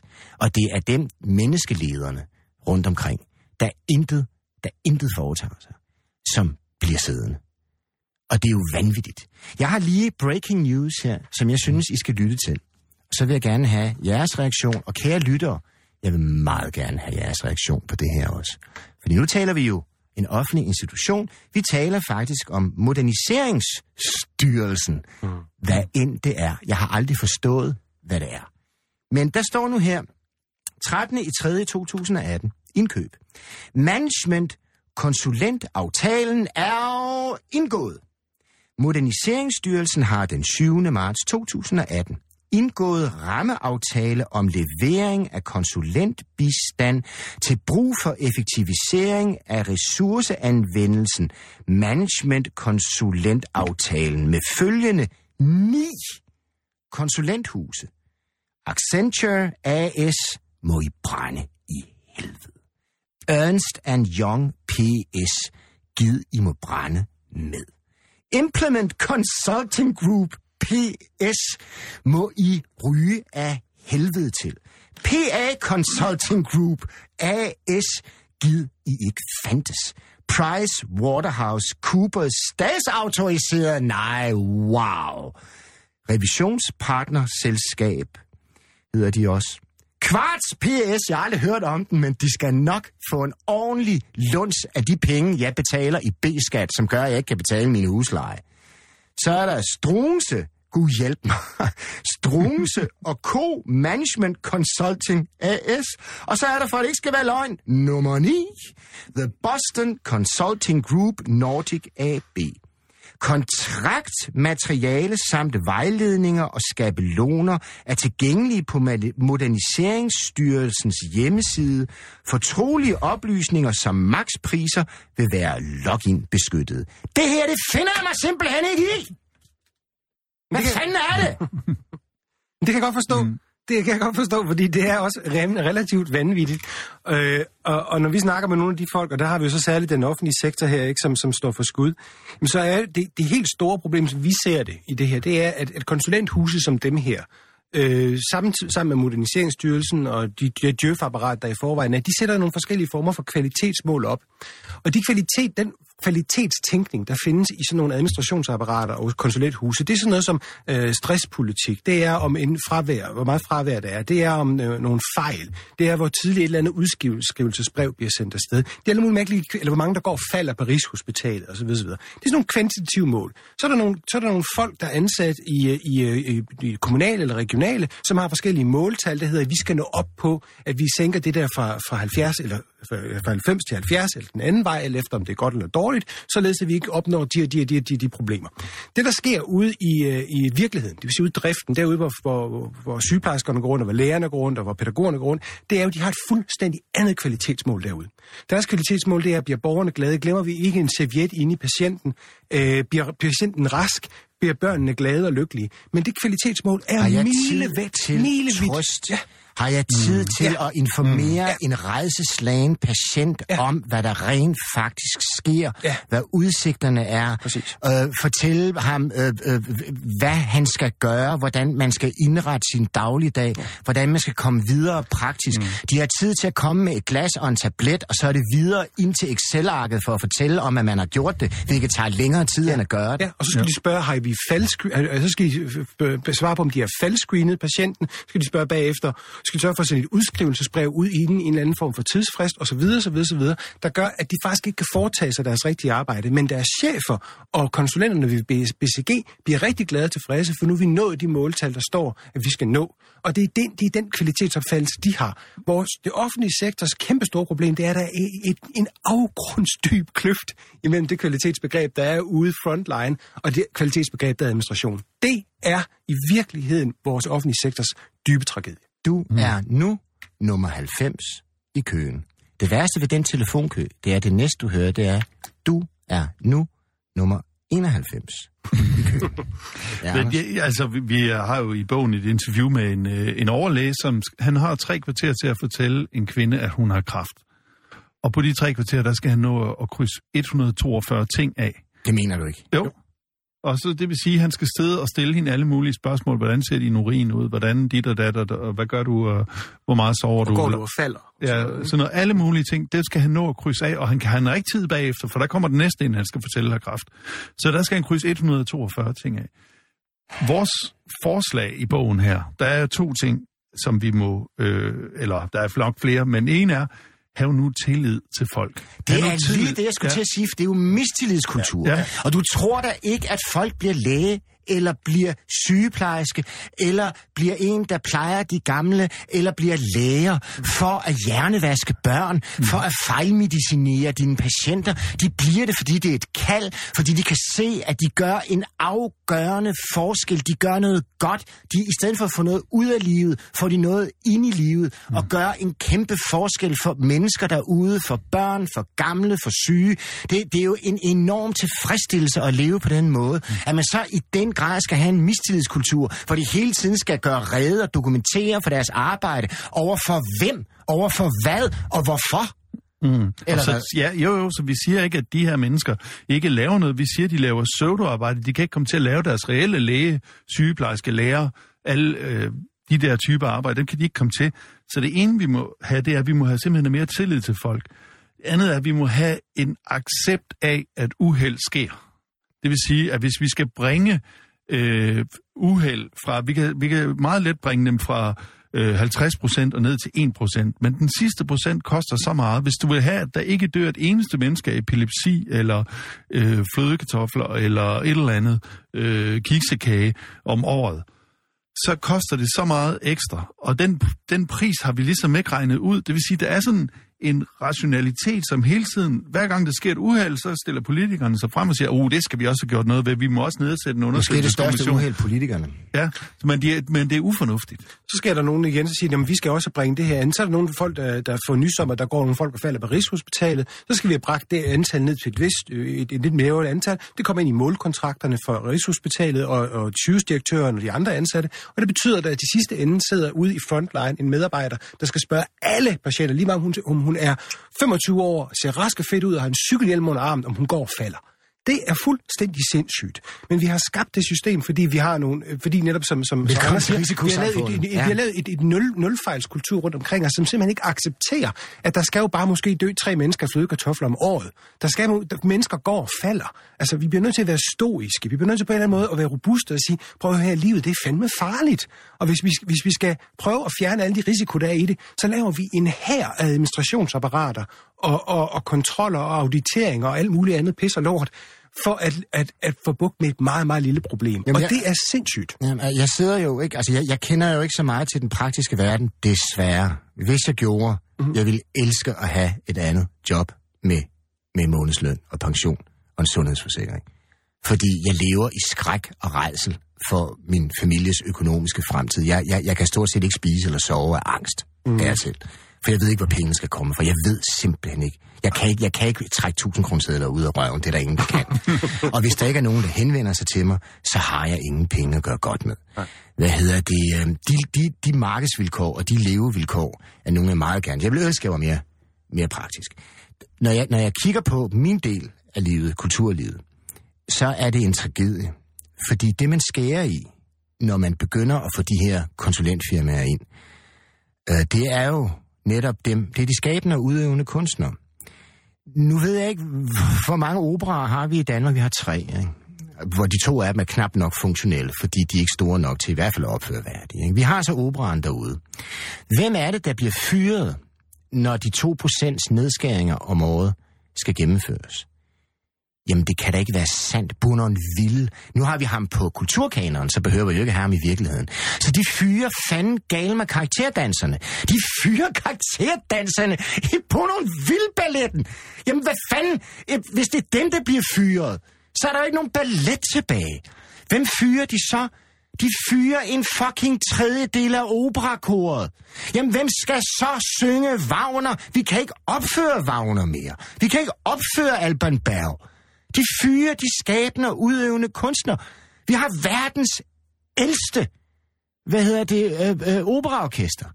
Og det er dem menneskelederne rundt omkring, der intet, der intet foretager sig, som bliver siddende. Og det er jo vanvittigt. Jeg har lige breaking news her, som jeg synes, I skal lytte til. Så vil jeg gerne have jeres reaktion. Og kære lyttere, jeg vil meget gerne have jeres reaktion på det her også. Fordi nu taler vi jo en offentlig institution. Vi taler faktisk om moderniseringsstyrelsen. Mm. Hvad end det er. Jeg har aldrig forstået, hvad det er. Men der står nu her, 13. i 3. 2018, indkøb. Management konsulentaftalen er indgået. Moderniseringsstyrelsen har den 7. marts 2018 indgået rammeaftale om levering af konsulentbistand til brug for effektivisering af ressourceanvendelsen management konsulentaftalen med følgende ni konsulenthuse. Accenture AS må I brænde i helvede. Ernst and Young PS gid I må brænde med. Implement Consulting Group PS må I ryge af helvede til. PA Consulting Group AS gid I ikke fandtes. Price Waterhouse Coopers statsautoriseret. Nej, wow. Revisionspartnerselskab hedder de også. Kvarts PS, jeg har aldrig hørt om den, men de skal nok få en ordentlig luns af de penge, jeg betaler i B-skat, som gør, at jeg ikke kan betale mine husleje. Så er der Strunse Gud hjælp mig. Strunse og Co. Management Consulting AS. Og så er der, for at det ikke skal være løgn, nummer 9. The Boston Consulting Group Nordic AB. Kontraktmateriale samt vejledninger og skabeloner er tilgængelige på Moderniseringsstyrelsens hjemmeside. Fortrolige oplysninger som makspriser vil være login beskyttet. Det her, det finder jeg mig simpelthen ikke i! Hvad fanden er det? Det kan jeg godt forstå. Mm. Det kan jeg godt forstå, fordi det er også relativt vanvittigt. Øh, og, og når vi snakker med nogle af de folk, og der har vi jo så særligt den offentlige sektor her, ikke, som, som står for skud, jamen, så er det, det helt store problem, som vi ser det i det her, det er, at, at konsulenthuse som dem her, øh, sammen, sammen med Moderniseringsstyrelsen og de, de djøfapparat, der i forvejen er, de sætter nogle forskellige former for kvalitetsmål op. Og de kvalitet, den kvalitetstænkning, der findes i sådan nogle administrationsapparater og konsulenthuse, det er sådan noget som øh, stresspolitik. Det er om en fravær, hvor meget fravær der er. Det er om øh, nogle fejl. Det er, hvor tidligt et eller andet udskrivelsesbrev bliver sendt afsted. Det er alle mulige mærkelige, eller hvor mange der går og falder på Rigshospitalet osv. osv. Det er sådan nogle kvantitative mål. Så er der nogle, så er der nogle folk, der er ansat i, øh, i, øh, i, i kommunale eller regionale, som har forskellige måltal, der hedder, at vi skal nå op på, at vi sænker det der fra, fra 70 eller fra fra 90 til 70, eller den anden vej, eller efter om det er godt eller dårligt, således at vi ikke opnår de og de og de, de, de problemer. Det, der sker ude i, øh, i virkeligheden, det vil sige ude i driften, derude, hvor, hvor, hvor sygeplejerskerne går rundt, og hvor lægerne går rundt, og hvor pædagogerne går rundt, det er jo, de har et fuldstændig andet kvalitetsmål derude. Deres kvalitetsmål, det er, bliver borgerne glade? Glemmer vi ikke en serviet inde i patienten? Øh, bliver patienten rask? Bliver børnene glade og lykkelige? Men det kvalitetsmål er milevægt, til milevidt. trøst? Ja. Har jeg tid til Ja. at informere en rejseslagen patient Ja. om, hvad der rent faktisk sker, Ja. hvad udsigterne er, Præcis. øh, fortælle ham, øh, øh, hvad han skal gøre, hvordan man skal indrette sin dagligdag, hvordan man skal komme videre praktisk. De har tid til at komme med et glas og en tablet, og så er det videre ind til Excel-arket for at fortælle om, at man har gjort det, hvilket tager længere tid end at gøre det. Ja, og så skal ja. de spørge, har vi faldscreen, altså, så skal de øh, øh, svare på, om de har faldscreenet patienten. Så skal de spørge bagefter, skal sørge for at sende et udskrivelsesbrev ud i en, en eller anden form for tidsfrist, og så videre, så videre, så videre, der gør, at de faktisk ikke kan foretage sig deres rigtige arbejde. Men deres chefer og konsulenterne ved BCG bliver rigtig glade og tilfredse, for nu er vi nået de måltal, der står, at vi skal nå. Og det er den, det er den kvalitetsopfattelse, de har. Vores, det offentlige sektors kæmpe store problem, det er, at der er et, en afgrundsdyb kløft imellem det kvalitetsbegreb, der er ude frontline, og det kvalitetsbegreb, der er administration. Det er i virkeligheden vores offentlige sektors dybe tragedie. Du er nu nummer 90 i køen. Det værste ved den telefonkø, det er det næste, du hører, det er, du er nu nummer 91 i køen. Ja, Men, ja, altså, vi, vi har jo i bogen et interview med en, øh, en overlæge, som han har tre kvarter til at fortælle en kvinde, at hun har kræft. Og på de tre kvarter, der skal han nå at, at krydse 142 ting af. det mener du ikke. Jo. Og så det vil sige, at han skal sidde og stille hende alle mulige spørgsmål. Hvordan ser din urin ud? Hvordan dit og dat, og, og hvad gør du? Og hvor meget sover du? Går du og falder? Ja, sådan noget, alle mulige ting, det skal han nå at krydse af, og han kan han har ikke tid bagefter, for der kommer den næste ind, han skal fortælle har kraft. Så der skal han krydse 142 ting af. Vores forslag i bogen her, der er to ting, som vi må, øh, eller der er nok flere, men en er, hav nu tillid til folk. Det Hav nu er tillid- lige det, jeg skulle ja. til at sige, for det er jo mistillidskultur. Ja, ja. Og du tror da ikke, at folk bliver læge, eller bliver sygeplejerske, eller bliver en, der plejer de gamle, eller bliver læger, for at hjernevaske børn, for at fejlmedicinere dine patienter. De bliver det, fordi det er et kald, fordi de kan se, at de gør en afgørende forskel. De gør noget godt. De, I stedet for at få noget ud af livet, får de noget ind i livet, og gør en kæmpe forskel for mennesker derude, for børn, for gamle, for syge. Det, det er jo en enorm tilfredsstillelse at leve på den måde, at man så i den grad skal have en mistillidskultur, hvor de hele tiden skal gøre rede og dokumentere for deres arbejde. Over for hvem? Over for hvad? Og hvorfor? Mm. Eller og så, hvad? ja, jo, jo, så vi siger ikke, at de her mennesker ikke laver noget. Vi siger, at de laver pseudoarbejde. De kan ikke komme til at lave deres reelle læge, sygeplejerske, lærer, alle øh, de der typer arbejde, dem kan de ikke komme til. Så det ene, vi må have, det er, at vi må have simpelthen mere tillid til folk. Det andet er, at vi må have en accept af, at uheld sker. Det vil sige, at hvis vi skal bringe øh, uheld fra, vi kan, vi kan meget let bringe dem fra øh, 50% og ned til 1%, Men den sidste procent koster så meget. Hvis du vil have, at der ikke dør et eneste menneske af epilepsi, eller øh, flødekartofler, eller et eller andet øh, kiksekage om året, så koster det så meget ekstra. Og den, den pris har vi ligesom ikke regnet ud. Det vil sige, der er sådan en rationalitet, som hele tiden, hver gang der sker et uheld, så stiller politikerne sig frem og siger, oh, det skal vi også have gjort noget ved. Vi må også nedsætte en Måske er det største undersøgelseskommission. uheld politikerne. Ja, men det, er, men det er ufornuftigt. Så skal der nogen igen, der siger, at vi skal også bringe det her an. Så er der nogle folk, der, der får nys om, at der går nogle folk, der falder på Rigshospitalet. Så skal vi have bragt det antal ned til et, vist, øh, et, et lidt mere antal. Det kommer ind i målkontrakterne for Rigshospitalet og, og sygehusdirektøren og de andre ansatte. Og det betyder, at til sidste ende sidder ude i frontline en medarbejder, der skal spørge alle patienter, lige meget om hun, om hun hun er 25 år, ser rask og fedt ud og har en cykelhjelm under armen, om hun går og falder. Det er fuldstændig sindssygt. Men vi har skabt det system, fordi vi har nogle, øh, fordi netop som, som, som Anders til siger, vi har lavet et, et, risikosamfundet. vi har lavet et, et nul, nulfejlskultur rundt omkring os, som simpelthen ikke accepterer, at der skal jo bare måske dø tre mennesker af flødekartofler om året. Der skal der, mennesker går og falder. Altså, vi bliver nødt til at være stoiske. Vi bliver nødt til på en eller anden måde at være robuste og sige, prøv at høre, livet det er fandme farligt. Og hvis vi, hvis vi skal prøve at fjerne alle de risiko, der er i det, så laver vi en her administrationsapparater og, og, og kontroller og auditeringer og alt muligt andet pis og lort, for at, at, at få bugt med et meget, meget lille problem. Jamen, og jeg- det er sindssygt. Jamen, jeg sidder jo ikke, altså jeg, jeg kender jo ikke så meget til den praktiske verden, desværre. Hvis jeg gjorde, mm-hmm. jeg ville elske at have et andet job med, med månedsløn og pension og en sundhedsforsikring. Fordi jeg lever i skræk og redsel for min families økonomiske fremtid. Jeg, jeg, jeg kan stort set ikke spise eller sove af angst mm. af selv. For jeg ved ikke, hvor pengene skal komme fra. Jeg ved simpelthen ikke. Jeg kan ikke, jeg kan ikke trække 1000 kroner ud af røven. Det er der ingen, der kan. og hvis der ikke er nogen, der henvender sig til mig, så har jeg ingen penge at gøre godt med. Hvad hedder det? øhm, De, de, de markedsvilkår og de levevilkår er nogle, jeg meget gerne. Jeg vil ønske, jeg var mere, mere praktisk. Når jeg, når jeg kigger på min del af livet, kulturlivet, så er det en tragedie. Fordi det, man skærer i, når man begynder at få de her konsulentfirmaer ind, øh, det er jo netop dem, det er de skabende og udøvende kunstnere. Nu ved jeg ikke, hvor mange operer har vi i Danmark. Vi har tre, ikke? hvor de to af dem er knap nok funktionelle, fordi de er ikke store nok til i hvert fald at opføre værdige. Ikke? Vi har så operan derude. Hvem er det, der bliver fyret, når de 2% nedskæringer om året skal gennemføres? Jamen, det kan da ikke være sandt. Bunderen ville. Nu har vi ham på kulturkaneren, så behøver vi jo ikke have ham i virkeligheden. Så de fyrer fanden gale med karakterdanserne. De fyrer karakterdanserne i Bunderen balletten. Jamen, hvad fanden? Eh, hvis det er dem, der bliver fyret, så er der jo ikke nogen ballet tilbage. Hvem fyrer de så? De fyrer en fucking tredjedel af operakoret. Jamen, hvem skal så synge Wagner? Vi kan ikke opføre Wagner mere. Vi kan ikke opføre Alban Berg. De fyre, de skabende og udøvende kunstnere. Vi har verdens ældste, hvad hedder det, øh, øh, operaorkester.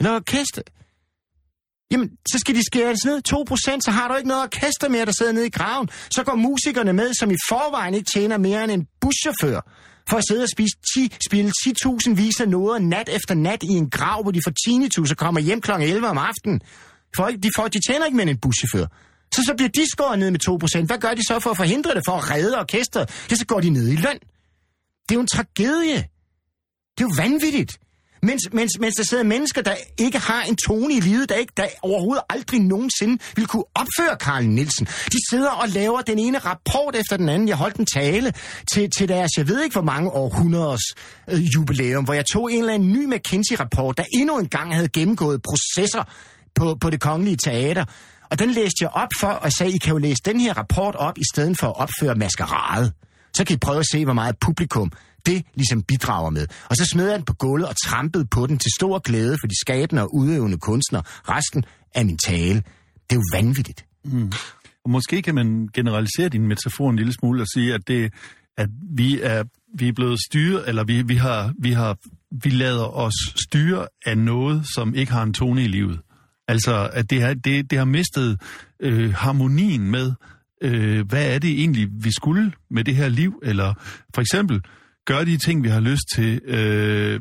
Eller orkester. Jamen, så skal de skæres ned 2%, så har du ikke noget orkester mere, der sidder nede i graven. Så går musikerne med, som i forvejen ikke tjener mere end en buschauffør, for at sidde og spise 10, spille 10.000 vis af noder nat efter nat i en grav, hvor de får tinnitus og kommer hjem kl. 11 om aftenen. Folk, de, får, de tjener ikke mere end en buschauffør. Så så bliver de skåret ned med 2%. Hvad gør de så for at forhindre det, for at redde orkestret? Ja, så går de ned i løn. Det er jo en tragedie. Det er jo vanvittigt. Mens, mens, mens der sidder mennesker, der ikke har en tone i livet, der, ikke, der overhovedet aldrig nogensinde vil kunne opføre Karl Nielsen. De sidder og laver den ene rapport efter den anden. Jeg holdt en tale til, til deres, jeg ved ikke hvor mange århundreders øh, jubilæum, hvor jeg tog en eller anden ny McKinsey-rapport, der endnu en gang havde gennemgået processer på, på det kongelige teater. Og den læste jeg op for, og sagde, I kan jo læse den her rapport op, i stedet for at opføre maskerade. Så kan I prøve at se, hvor meget publikum det ligesom bidrager med. Og så smed jeg den på gulvet og trampede på den til stor glæde for de skabende og udøvende kunstnere. Resten af min tale. Det er jo vanvittigt. Mm. Og måske kan man generalisere din metafor en lille smule og sige, at, det, at vi, er, vi er blevet styret, eller vi, vi, har, vi, har, vi lader os styre af noget, som ikke har en tone i livet. Altså, at det har, det, det har mistet øh, harmonien med, øh, hvad er det egentlig, vi skulle med det her liv? Eller for eksempel, gøre de ting, vi har lyst til, øh,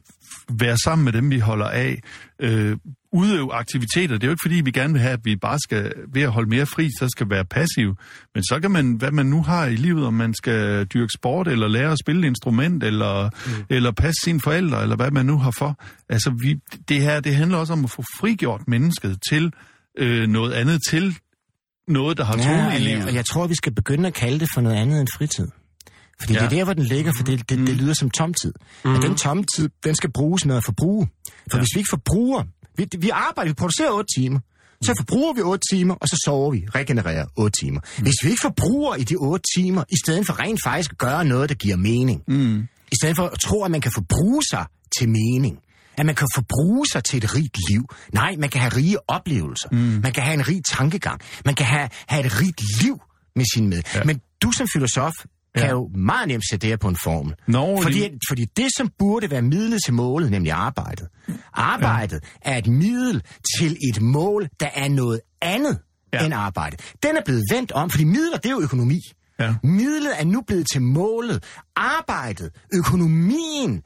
være sammen med dem, vi holder af, øh, udøve aktiviteter. Det er jo ikke fordi, vi gerne vil have, at vi bare skal, ved at holde mere fri, så skal være passiv. Men så kan man, hvad man nu har i livet, om man skal dyrke sport, eller lære at spille et instrument, eller, mm. eller passe sine forældre, eller hvad man nu har for. Altså, vi, det her, det handler også om at få frigjort mennesket til øh, noget andet, til noget, der har tone Ja, i og livet. og jeg tror, vi skal begynde at kalde det for noget andet end fritid. Fordi ja. Det er der, hvor den ligger, for det, det, det lyder som tomtid. Mm. Og den tomtid, den skal bruges med at forbruge. For ja. hvis vi ikke forbruger... Vi, vi arbejder, vi producerer 8 timer. Så forbruger vi 8 timer, og så sover vi, regenererer 8 timer. Mm. Hvis vi ikke forbruger i de 8 timer, i stedet for rent faktisk at gøre noget, der giver mening, mm. i stedet for at tro, at man kan forbruge sig til mening, at man kan forbruge sig til et rigt liv. Nej, man kan have rige oplevelser. Mm. Man kan have en rig tankegang. Man kan have, have et rigt liv med sin med. Ja. Men du som filosof kan Ja. jo meget nemt sætte det her på en formel. Nå, fordi, lige- fordi det, som burde være midlet til målet, nemlig arbejdet. Arbejdet ja. er et middel til et mål, der er noget andet ja. End arbejde. Den er blevet vendt om, fordi midler, det er jo økonomi. Ja. Midlet er nu blevet til målet. Arbejdet, økonomien,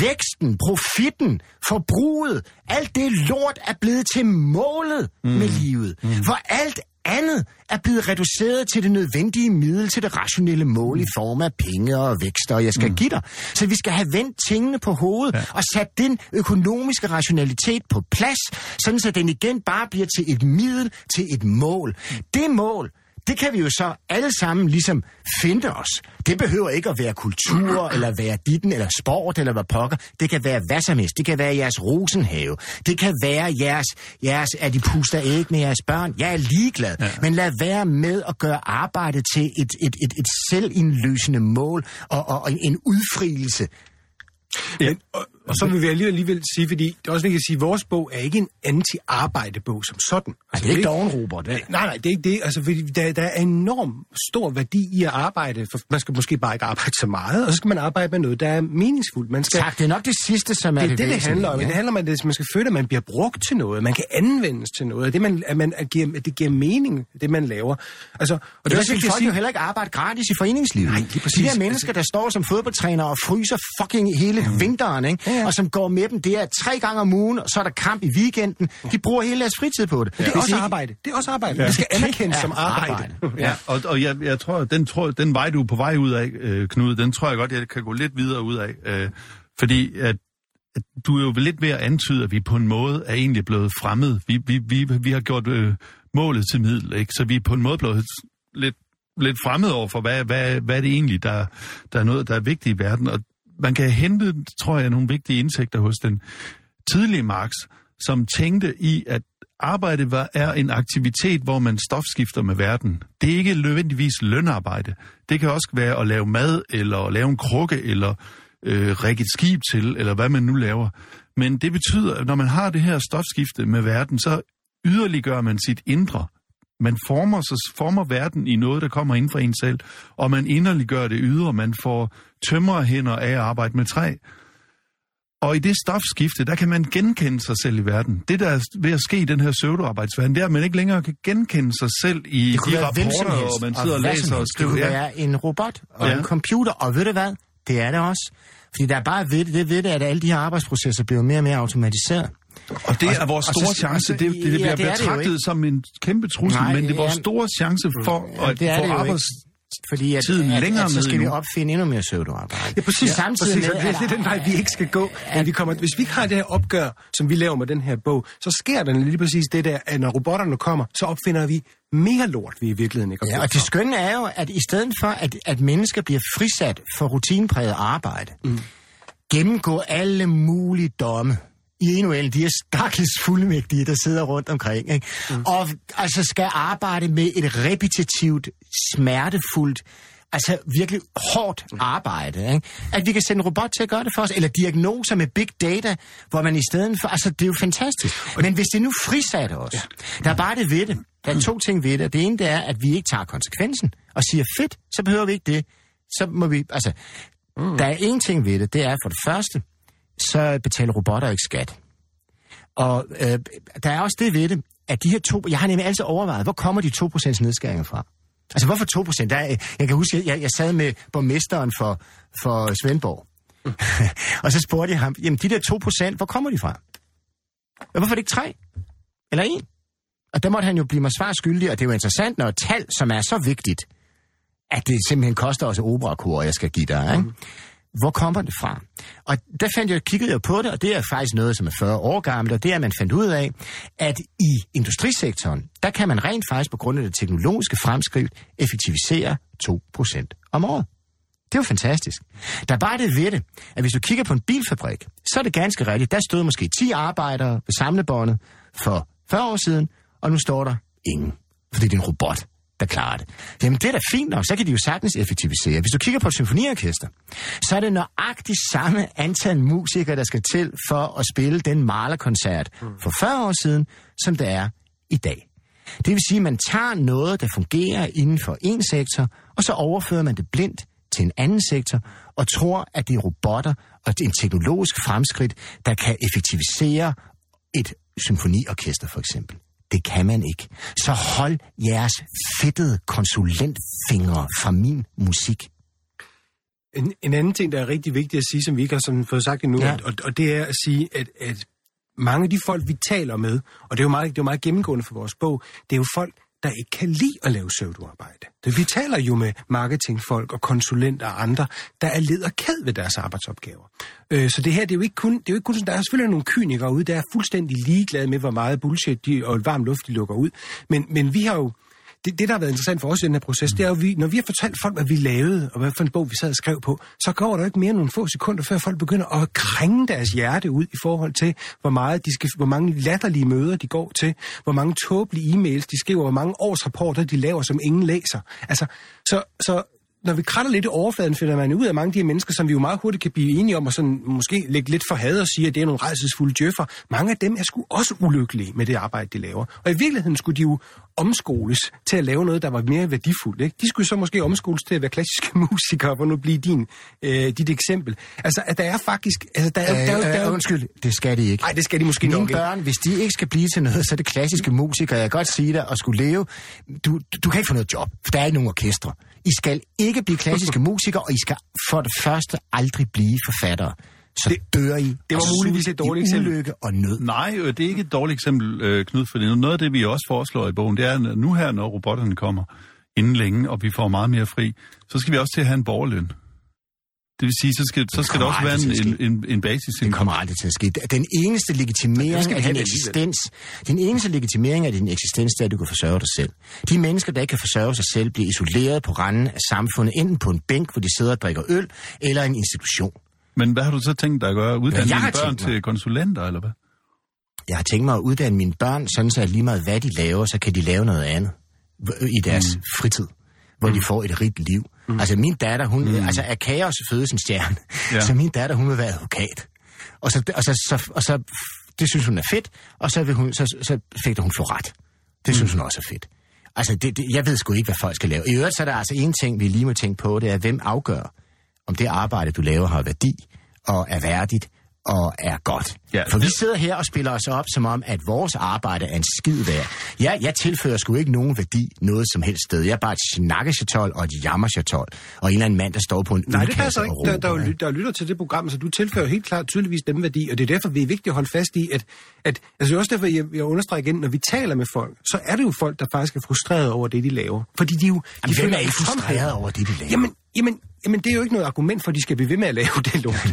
væksten, profitten, forbruget, alt det lort er blevet til målet mm. med livet. Mm. For alt andet er blevet reduceret til det nødvendige middel til det rationelle mål i form af penge og vækster, og jeg skal mm. give dig. Så vi skal have vendt tingene på hovedet ja. og sat den økonomiske rationalitet på plads, sådan så den igen bare bliver til et middel til et mål. Det mål, det kan vi jo så alle sammen ligesom finde os. Det behøver ikke at være kultur, eller være ditten, eller sport, eller hvad pokker. Det kan være hvad som helst. Det kan være jeres rosenhave. Det kan være jeres, jeres at I puster æg med jeres børn. Jeg er ligeglad. Ja. Men lad være med at gøre arbejdet til et, et, et, et selvindløsende mål og, og, og en udfrielse. Men, og, og så vil vi alligevel, alligevel sige, fordi det er også vigtigt at sige, at vores bog er ikke en anti-arbejdebog som sådan. Ej, det er ikke doven, Robert. Det. Nej, nej, det er ikke det. Altså, fordi der, der er enorm stor værdi i at arbejde. For man skal måske bare ikke arbejde så meget, og så skal man arbejde med noget, der er meningsfuldt. Man skal, Tak, det er nok det sidste, som er det er det, det, det handler om. ja. Det handler om, at det- man skal føle, at man bliver brugt til noget. Man kan anvendes til noget. Det, man, at man, at giver, at det giver mening, det man laver. Altså, og Og det også vil vigtigt at folk jo heller ikke arbejde gratis i foreningslivet. Nej, lige præcis. De der mennesker, der står som fodboldtræner og fryser fucking hele mm. vinteren, ikke? Ja, ja. og som går med dem der tre gange om ugen, og så er der kamp i weekenden. De bruger hele deres fritid på det. det er også arbejde. Det er også arbejde. Ja. Det skal anerkendes Ja, som arbejde. arbejde. Ja, og, og jeg, jeg tror, den, tror, den vej, du er på vej ud af, øh, Knud, den tror jeg godt, jeg kan gå lidt videre ud af. Øh, fordi at, at du er jo lidt ved at antyde, at vi på en måde er egentlig blevet fremmed. Vi, vi, vi, vi har gjort øh, målet til middel, ikke? så vi er på en måde blevet lidt, lidt fremmed over for, hvad, hvad, hvad er det egentlig, der, der er noget, der er vigtigt i verden. Og man kan hente, tror jeg, nogle vigtige indsigter hos den tidlige Marx, som tænkte i, at arbejde var, er en aktivitet, hvor man stofskifter med verden. Det er ikke nødvendigvis lønarbejde. Det kan også være at lave mad, eller at lave en krukke, eller øh, række et skib til, eller hvad man nu laver. Men det betyder, at når man har det her stofskifte med verden, så yderliggør man sit indre. Man former, så former verden i noget, der kommer ind fra en selv, og man inderliggør det ydre. Man får tømmerhænder af at arbejde med træ. Og i det stofskifte, der kan man genkende sig selv i verden. Det, der er ved at ske i den her pseudoarbejdsverden, det er, at man ikke længere kan genkende sig selv i Det kunne de rapporter, og man sidder og, som læser og helst. Det skriver. kunne Ja. være en robot og Ja. en computer, og ved du hvad? Det er det også. Fordi der er bare ved det, det ved det, at alle de her arbejdsprocesser bliver mere og mere automatiseret. Og det er vores så- store og chance. så- Det, det, det ja, bliver det er det betragtet ikke. som en kæmpe trussel, Nej, men det er vores ja. store chance for Ja, at det få det arbejds... Fordi at, tiden at, længere at, så ned skal vi opfinde endnu mere pseudoarbejde. Ja, præcis. Samtidig præcis. med, og det, det er den vej, vi ikke skal gå. Men vi kommer, hvis vi ikke har det her opgør, som vi laver med den her bog, så sker der lige præcis det der, at når robotterne kommer, så opfinder vi mere lort, vi i virkeligheden ikke har Ja, og det skønne er jo, at i stedet for, at, at mennesker bliver frisat for rutinepræget arbejde, mm. gennemgå alle mulige domme i en af alle de her stakkels fuldmægtige, der sidder rundt omkring, ikke? Mm. og altså skal arbejde med et repetitivt, smertefuldt, altså virkelig hårdt arbejde. Ikke? At vi kan sende en robot til at gøre det for os, eller diagnoser med big data, hvor man i stedet for, altså det er jo fantastisk. Men hvis det nu frisatte os, ja. der er bare det ved det. Der er to ting ved det. Det ene det er, at vi ikke tager konsekvensen og siger, fedt, så behøver vi ikke det. Så må vi, altså, mm. der er en ting ved det, det er for det første, så betaler robotter ikke skat. Og øh, der er også det ved det, at de her to... Jeg har nemlig altid overvejet, hvor kommer de 2% nedskæringer fra? Altså, hvorfor 2%? Der er, jeg kan huske, jeg, jeg sad med borgmesteren for, for Svendborg, og så spurgte jeg ham, jamen de der 2%, hvor kommer de fra? Og hvorfor er det ikke 3? Eller 1? Og der måtte han jo blive mig svar skyldig, og det er jo interessant, når et tal, som er så vigtigt, at det simpelthen koster os operakor, jeg skal give dig, ikke? Mm. Hvor kommer det fra? Og der fandt jeg, kiggede jeg på det, og det er faktisk noget, som er 40 år gammelt, og det er, at man fandt ud af, at i industrisektoren, der kan man rent faktisk på grund af det teknologiske fremskridt effektivisere 2% om året. Det er jo fantastisk. Der er bare det ved det, at hvis du kigger på en bilfabrik, så er det ganske rigtigt. Der stod måske 10 arbejdere ved samlebåndet for 40 år siden, og nu står der ingen, fordi det er en robot, der klarer det. Jamen det er da fint nok, så kan de jo sagtens effektivisere. Hvis du kigger på et symfoniorkester, så er det nøjagtigt samme antal musikere, der skal til for at spille den malerkoncert for 40 år siden, som det er i dag. Det vil sige, at man tager noget, der fungerer inden for en sektor, og så overfører man det blindt til en anden sektor, og tror, at det er robotter og det er en teknologisk fremskridt, der kan effektivisere et symfoniorkester for eksempel. Det kan man ikke. Så hold jeres fedtede konsulentfingre fra min musik. En, en anden ting, der er rigtig vigtig at sige, som vi ikke har sådan fået sagt endnu, Ja. ja. og, og det er at sige, at, at mange af de folk, vi taler med, og det er jo meget, det er jo meget gennemgående for vores bog, det er jo folk, der ikke kan lide at lave pseudoarbejde. Vi taler jo med marketingfolk og konsulenter og andre, der er led og ked ved deres arbejdsopgaver. Øh, så det her, det er jo ikke kun, det er jo ikke kun sådan, der er selvfølgelig nogle kynikere ude, der er fuldstændig ligeglade med, hvor meget bullshit de, og varm luft de lukker ud. Men, men vi har jo, det, det, der har været interessant for os i den her proces, det er jo, vi, når vi har fortalt folk, hvad vi lavede, og hvad for en bog vi sad og skrev på, så går der jo ikke mere end nogle få sekunder, før folk begynder at krænge deres hjerte ud i forhold til, hvor, meget de skal, hvor mange latterlige møder de går til, hvor mange tåbelige e-mails de skriver, hvor mange årsrapporter de laver, som ingen læser. Altså, så, så når vi kratter lidt i overfladen, finder man ud af mange af de her mennesker, som vi jo meget hurtigt kan blive enige om, og sådan måske lægge lidt for had og sige, at det er nogle rejsesfulde djøffer. Mange af dem er sgu også ulykkelige med det arbejde, de laver. Og i virkeligheden skulle de jo omskoles til at lave noget, der var mere værdifuldt. Ikke? De skulle så måske omskoles til at være klassiske musikere, hvor nu blive din, øh, dit eksempel. Altså, at der er faktisk... Altså, der er, der, er, der, er, Øh, øh, undskyld, det skal de ikke. Nej, det skal de måske Mine nok ikke. børn, hvis de ikke skal blive til noget, så er det klassiske musikere. Jeg kan godt sige dig, at skulle leve. Du, du, du kan ikke få noget job, for der er ikke nogen orkestre. I skal ikke blive klassiske musikere, og I skal for det første aldrig blive forfattere. Så det, dør I. det var af muligvis et dårligt eksempel. ulykke og nød. Nej, øh, det er ikke et dårligt eksempel, øh, Knud, for noget af det, vi også foreslår i bogen, det er, at nu her, når robotterne kommer inden længe, og vi får meget mere fri, så skal vi også til at have en borgerløn. Det vil sige, så skal, så skal der også være en, en, en, en basis. Det kommer aldrig til at ske. Den eneste legitimering af din eksistens, den eneste legitimering af din eksistens, det er, at du kan forsørge dig selv. De mennesker, der ikke kan forsørge sig selv, bliver isoleret på randen af samfundet, enten på en bænk, hvor de sidder og drikker øl, eller en institution. Men hvad har du så tænkt dig at gøre? Uddanne har dine børn til konsulenter, eller hvad? Jeg har tænkt mig at uddanne mine børn, sådan så at lige meget hvad de laver, så kan de lave noget andet i deres mm. fritid, hvor mm. de får et rigt liv. Mm. Altså min datter, hun, mm. altså er kaos fødes en stjerne, Ja. ja. så min datter, hun vil være advokat. Og så, og så, så, og så det synes hun er fedt, og så, vil hun, så, så fægter hun for ret. Det mm. synes hun også er fedt. Altså, det, det, jeg ved sgu ikke, hvad folk skal lave. I øvrigt så er der altså en ting, vi lige må tænke på, det er, hvem afgør, om det arbejde, du laver, har værdi, og er værdigt, og er godt. Ja, For vi sidder her og spiller os op, som om, at vores arbejde er en skid værd. Jeg, jeg tilfører sgu ikke nogen værdi noget som helst sted. Jeg er bare et snakkechatol og et jammerchatol, og en eller anden mand, der står på en Nej, det passer ikke. Der, der, er jo der lytter til det program, så du tilfører helt klart tydeligvis dem værdi, og det er derfor, vi er vigtigt at holde fast i, at, at altså er også derfor, jeg, jeg understreger igen, når vi taler med folk, så er det jo folk, der faktisk er frustrerede over det, de laver. Fordi de jo... Jamen, de hvem føler er ikke frustreret over det, de laver? Jamen, jamen, jamen, det er jo ikke noget argument for, at de skal blive ved med at lave det lort.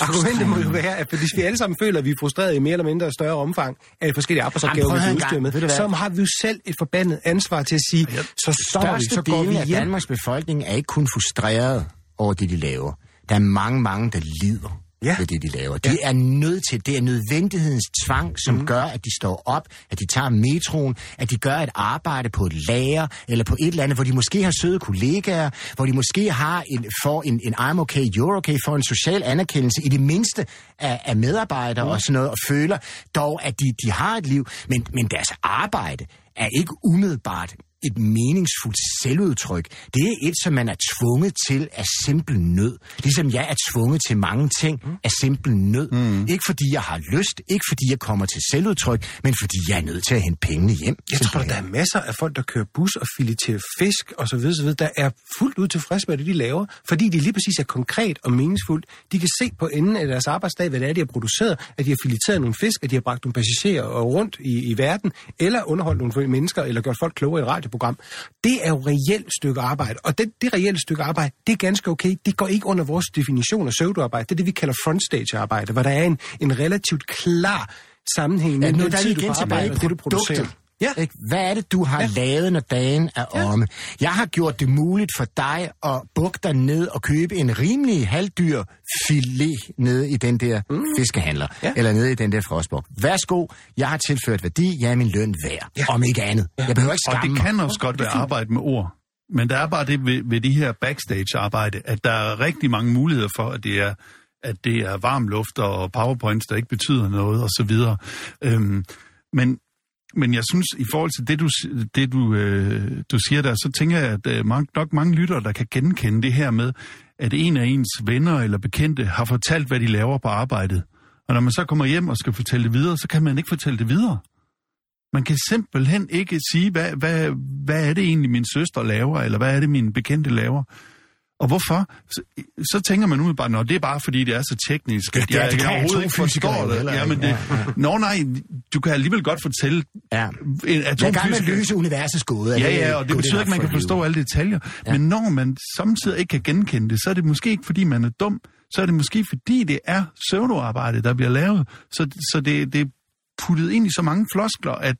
Argumentet må jo være, at hvis vi alle sammen føler, at vi er frustrerede i mere eller mindre større omfang af forskellige arbejdsopgaver, vi er udstyret med, så har vi jo selv et forbandet ansvar til at sige, så stopper vi, så går vi af hjem. Danmarks befolkning er ikke kun frustreret over det, de laver. Der er mange, mange, der lider Ja. ja. ved det, de laver. De er nødt til, det er nødvendighedens tvang, som mm. gør, at de står op, at de tager metroen, at de gør et arbejde på et lager, eller på et eller andet, hvor de måske har søde kollegaer, hvor de måske har en, får en, en I'm okay, you're okay, får en social anerkendelse i det mindste af, af medarbejdere mm. og sådan noget, og føler dog, at de, de har et liv, men, men deres arbejde er ikke umiddelbart et meningsfuldt selvudtryk. Det er et, som man er tvunget til af simpel nød. Ligesom jeg er tvunget til mange ting af simpel nød. Mm. Ikke fordi jeg har lyst, ikke fordi jeg kommer til selvudtryk, men fordi jeg er nødt til at hente pengene hjem. Jeg tror, der er masser af folk, der kører bus og fileterer fisk og så videre, så videre, der er fuldt ud tilfreds med det, de laver, fordi de lige præcis er konkret og meningsfuldt. De kan se på enden af deres arbejdsdag, hvad det er, de har produceret, at de har fileteret nogle fisk, at de har bragt nogle passagerer rundt i, i verden, eller underholdt nogle mennesker, eller gjort folk klogere i et radioprogram. Det er jo reelt stykke arbejde, og det, det reelle stykke arbejde, det er ganske okay. Det går ikke under vores definition af pseudoarbejde. Det er det, vi kalder frontstage-arbejde, hvor der er en, en relativt klar sammenhæng Ja, mellem nu den tid, du igen på arbejde tilbage i og det, du producerer. Ja. Ikke? Hvad er det, du har ja. lavet, når dagen er ja. omme? Jeg har gjort det muligt for dig at bukke dig ned og købe en rimelig halvdyr filet nede i den der mm. fiskehandler, ja. Eller nede i den der frostbuk. Værsgo, jeg har tilført værdi, jeg er min løn værd, ja. Om ikke andet. Ja. Jeg behøver ikke Og skamme det mig. kan også godt være arbejde med ord. Men der er bare det ved, ved de her backstage-arbejde, at der er rigtig mange muligheder for, at det er, at det er varm luft og powerpoints, der ikke betyder noget, og så videre. Øhm, men, men jeg synes, i forhold til det, du, det, du, øh, du siger der, så tænker jeg, at øh, mange, nok mange lyttere, der kan genkende det her med, at en af ens venner eller bekendte har fortalt, hvad de laver på arbejdet. Og når man så kommer hjem og skal fortælle det videre, så kan man ikke fortælle det videre. Man kan simpelthen ikke sige, hvad, hvad, hvad er det egentlig, min søster laver, eller hvad er det, min bekendte laver. Og hvorfor? Så, så tænker man umiddelbart, nå, det er bare fordi, det er så teknisk, at det er- jeg, det kan jeg overhovedet ikke jo det. Jamen, ikke. det nå nej, du kan alligevel godt fortælle Ja. en Jeg er gang med at atomfysiker. løse universets gåde. Ja, ja, og det betyder ikke, at man kan forstå alle detaljer. Ja. Men når man samtidig ikke kan genkende det, så er det måske ikke, fordi man er dum. Så er det måske, fordi det er pseudoarbejde, der bliver lavet. Så, så det, det er puttet ind i så mange floskler, at,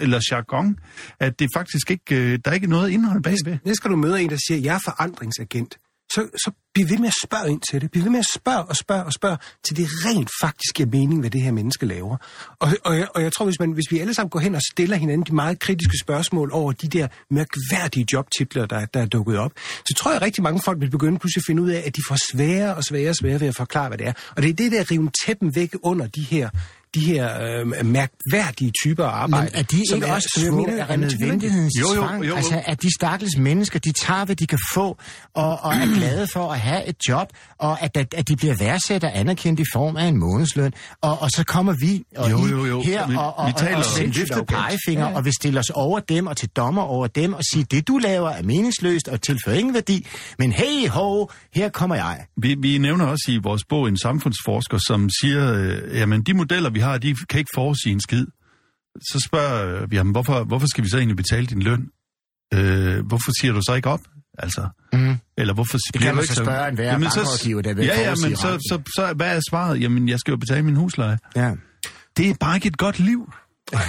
eller jargon, at det faktisk ikke, øh, der er ikke noget indhold bagved. Næste gang du møder en, der siger, jeg er forandringsagent, så, så bliv ved med at spørge ind til det. Bliv ved med at spørge og spørge og spørge, til det rent faktisk giver mening, hvad det her menneske laver. Og, og, jeg, og jeg tror, hvis, man, hvis vi alle sammen går hen og stiller hinanden de meget kritiske spørgsmål over de der mærkværdige jobtitler, der, der er dukket op, så tror jeg, at rigtig mange folk vil begynde pludselig at finde ud af, at de får sværere og sværere og sværere ved at forklare, hvad det er. Og det er det der at rive tæppen væk under de her de her øh, mærkværdige typer af arbejde. Men er de som ikke også jeg tvunget mener af nødvendighedens Jo, jo, tvang? jo, jo. Altså, at de stakkels mennesker, de tager, hvad de kan få, og, og er glade for at have et job, og at, at, at de bliver værdsat og anerkendt i form af en månedsløn. Og, og så kommer vi og Jo, jo, jo. her Vi- og, og, vi og, taler og, og arrogant. pegefinger, og vil stille os over dem og til dommer over dem, og sige, det du laver er meningsløst og tilfører ingen værdi, men hey ho, her kommer jeg. Vi, vi nævner også i vores bog en samfundsforsker, som siger, øh, jamen de modeller, vi har, de kan ikke forudsige en skid. Så spørger vi ham, hvorfor, hvorfor skal vi så egentlig betale din løn? Øh, hvorfor siger du så ikke op? Altså, Mm. eller hvorfor Det bliver kan man ikke så spørge en hver Jamen, bankrådgiver, der vil Ja, ja, men så, så, så, hvad er svaret? Jamen, jeg skal jo betale min husleje. Ja. Det er bare ikke et godt liv. Og Jeg,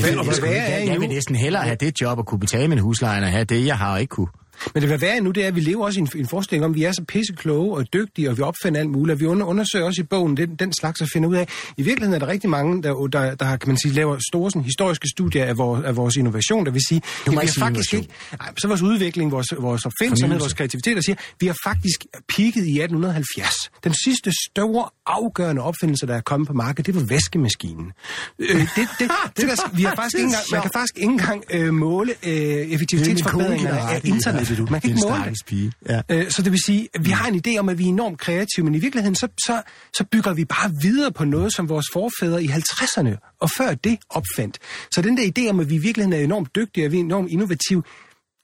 hvad- jeg, og jeg, hvad er jeg, vil næsten hellere have det job at kunne betale min husleje, end at have det, jeg har og ikke kunne. Men det vil være nu, det er, at vi lever også i en, en forestilling om, at vi er så pissekloge og dygtige, og vi opfinder alt muligt. Og vi under, undersøger også i bogen den, den slags at finde ud af. I virkeligheden er der rigtig mange, der, der, der kan man sige, laver store sådan, historiske studier af vores, af vores innovation, der vil sige, at vi har faktisk innovation. ikke... Nej, så vores udvikling, vores, vores opfindsomhed, vores kreativitet, der siger, vi har faktisk peaked i 1870. Den sidste store, afgørende opfindelse, der er kommet på markedet, det var vaskemaskinen. Øh, det, det, det, der, vi har faktisk ikke engang, man kan faktisk ikke engang øh, måle øh, effektivitetsforbedringer af internettet. Du. Man kan ikke måle det. Pige. Ja. Øh, Så det vil sige, at vi har en idé om, at vi er enormt kreative, men i virkeligheden så, så, så bygger vi bare videre på noget, som vores forfædre i 50'erne og før det opfandt. Så den der idé om, at vi i virkeligheden er enormt dygtige, og vi er enormt innovative,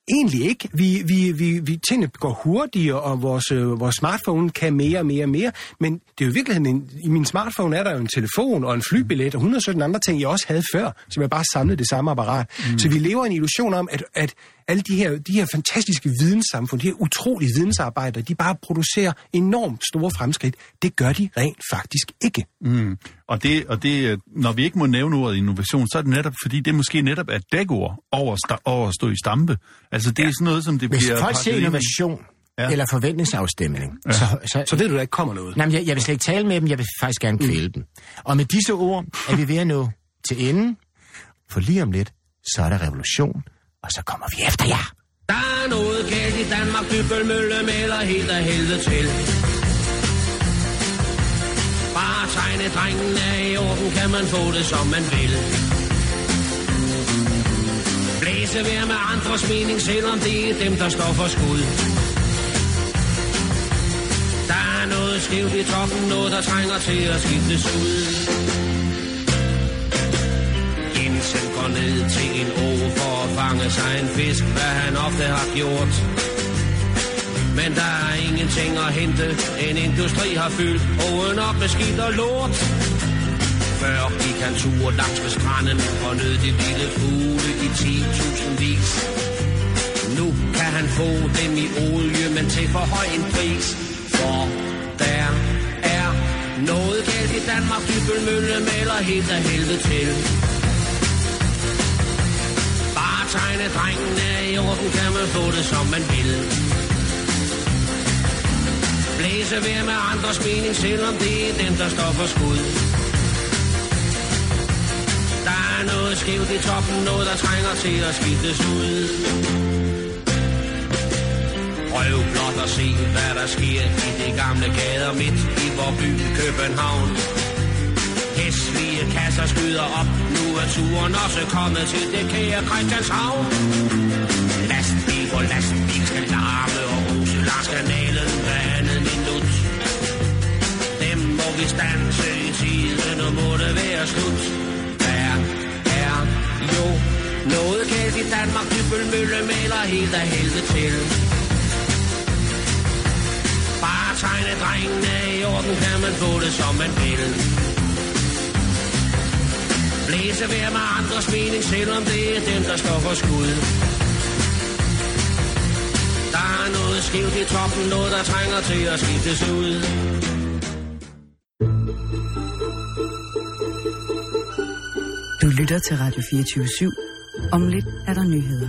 Egentlig ikke. Vi, vi, vi, vi tingene går hurtigere, og vores, øh, vores smartphone kan mere og mere og mere. Men det er jo i virkeligheden, en, i min smartphone er der jo en telefon og en flybillet og 117 andre ting, jeg også havde før, som jeg bare samlede det samme apparat. Mm. Så vi lever i en illusion om, at, at alle de her, de her fantastiske videnssamfund, de her utrolige vidensarbejdere, de bare producerer enormt store fremskridt. Det gør de rent faktisk ikke. Mm. Og, det, og det, når vi ikke må nævne ordet innovation, så er det netop, fordi det måske netop er et dækord over, sta- over at stå i stampe. Altså det er sådan noget, som det Hvis bliver... folk pakket ser innovation Ja. ja. eller forventningsafstemning, ja. så, så, Så ved du, der ikke kommer noget. Nej, jeg, jeg vil slet ikke tale med dem, jeg vil faktisk gerne kvæle dem. Og med disse ord er vi ved at nå til enden, for lige om lidt, så er der revolution, og så kommer vi efter jer. Der er noget galt i Danmark, Dybbølmølle melder helt af helvede til. Bare tegne drengen er i orden, kan man få det som man vil. Blæse vær med andres mening, selvom det er dem, der står for skud. Der er noget skævt i toppen, noget der trænger til at skiftes ud og ned til en å for at fange sig en fisk, hvad han ofte har gjort. Men der er ingenting at hente, en industri har fyldt åen op med skidt og lort. Før gik han tur langs med stranden og nød de vilde fugle i 10.000 vis. Nu kan han få dem i olie, men til for høj en pris. For der er noget galt i Danmark, Dybølmølle maler helt af helvede til. Bare tegne drengene i orden, kan man få det som man vil. Blæse ved med andres mening, selvom det er den, der står for skud. Der er noget skævt i toppen, noget der trænger til at skiftes ud. Prøv blot at se, hvad der sker i de gamle gader midt i vor by København. Hæslige kasser skyder op, er turen også kommet til det kære Christianshavn. Lastbil for lastbil skal larme og ruse langs kanalen hver andet minut. Dem må vi stanse i tiden, og må det være slut. Der er jo noget galt i Danmark, Dybølmølle maler helt af helvede til. Bare tegne drengene i orden, kan man få det som man vil. Blæse vær med andres mening, selvom det er dem, der står for skud. Der er noget skævt i toppen, noget der trænger til at skiftes ud. Du lytter til Radio 24 /7. Om lidt er der nyheder.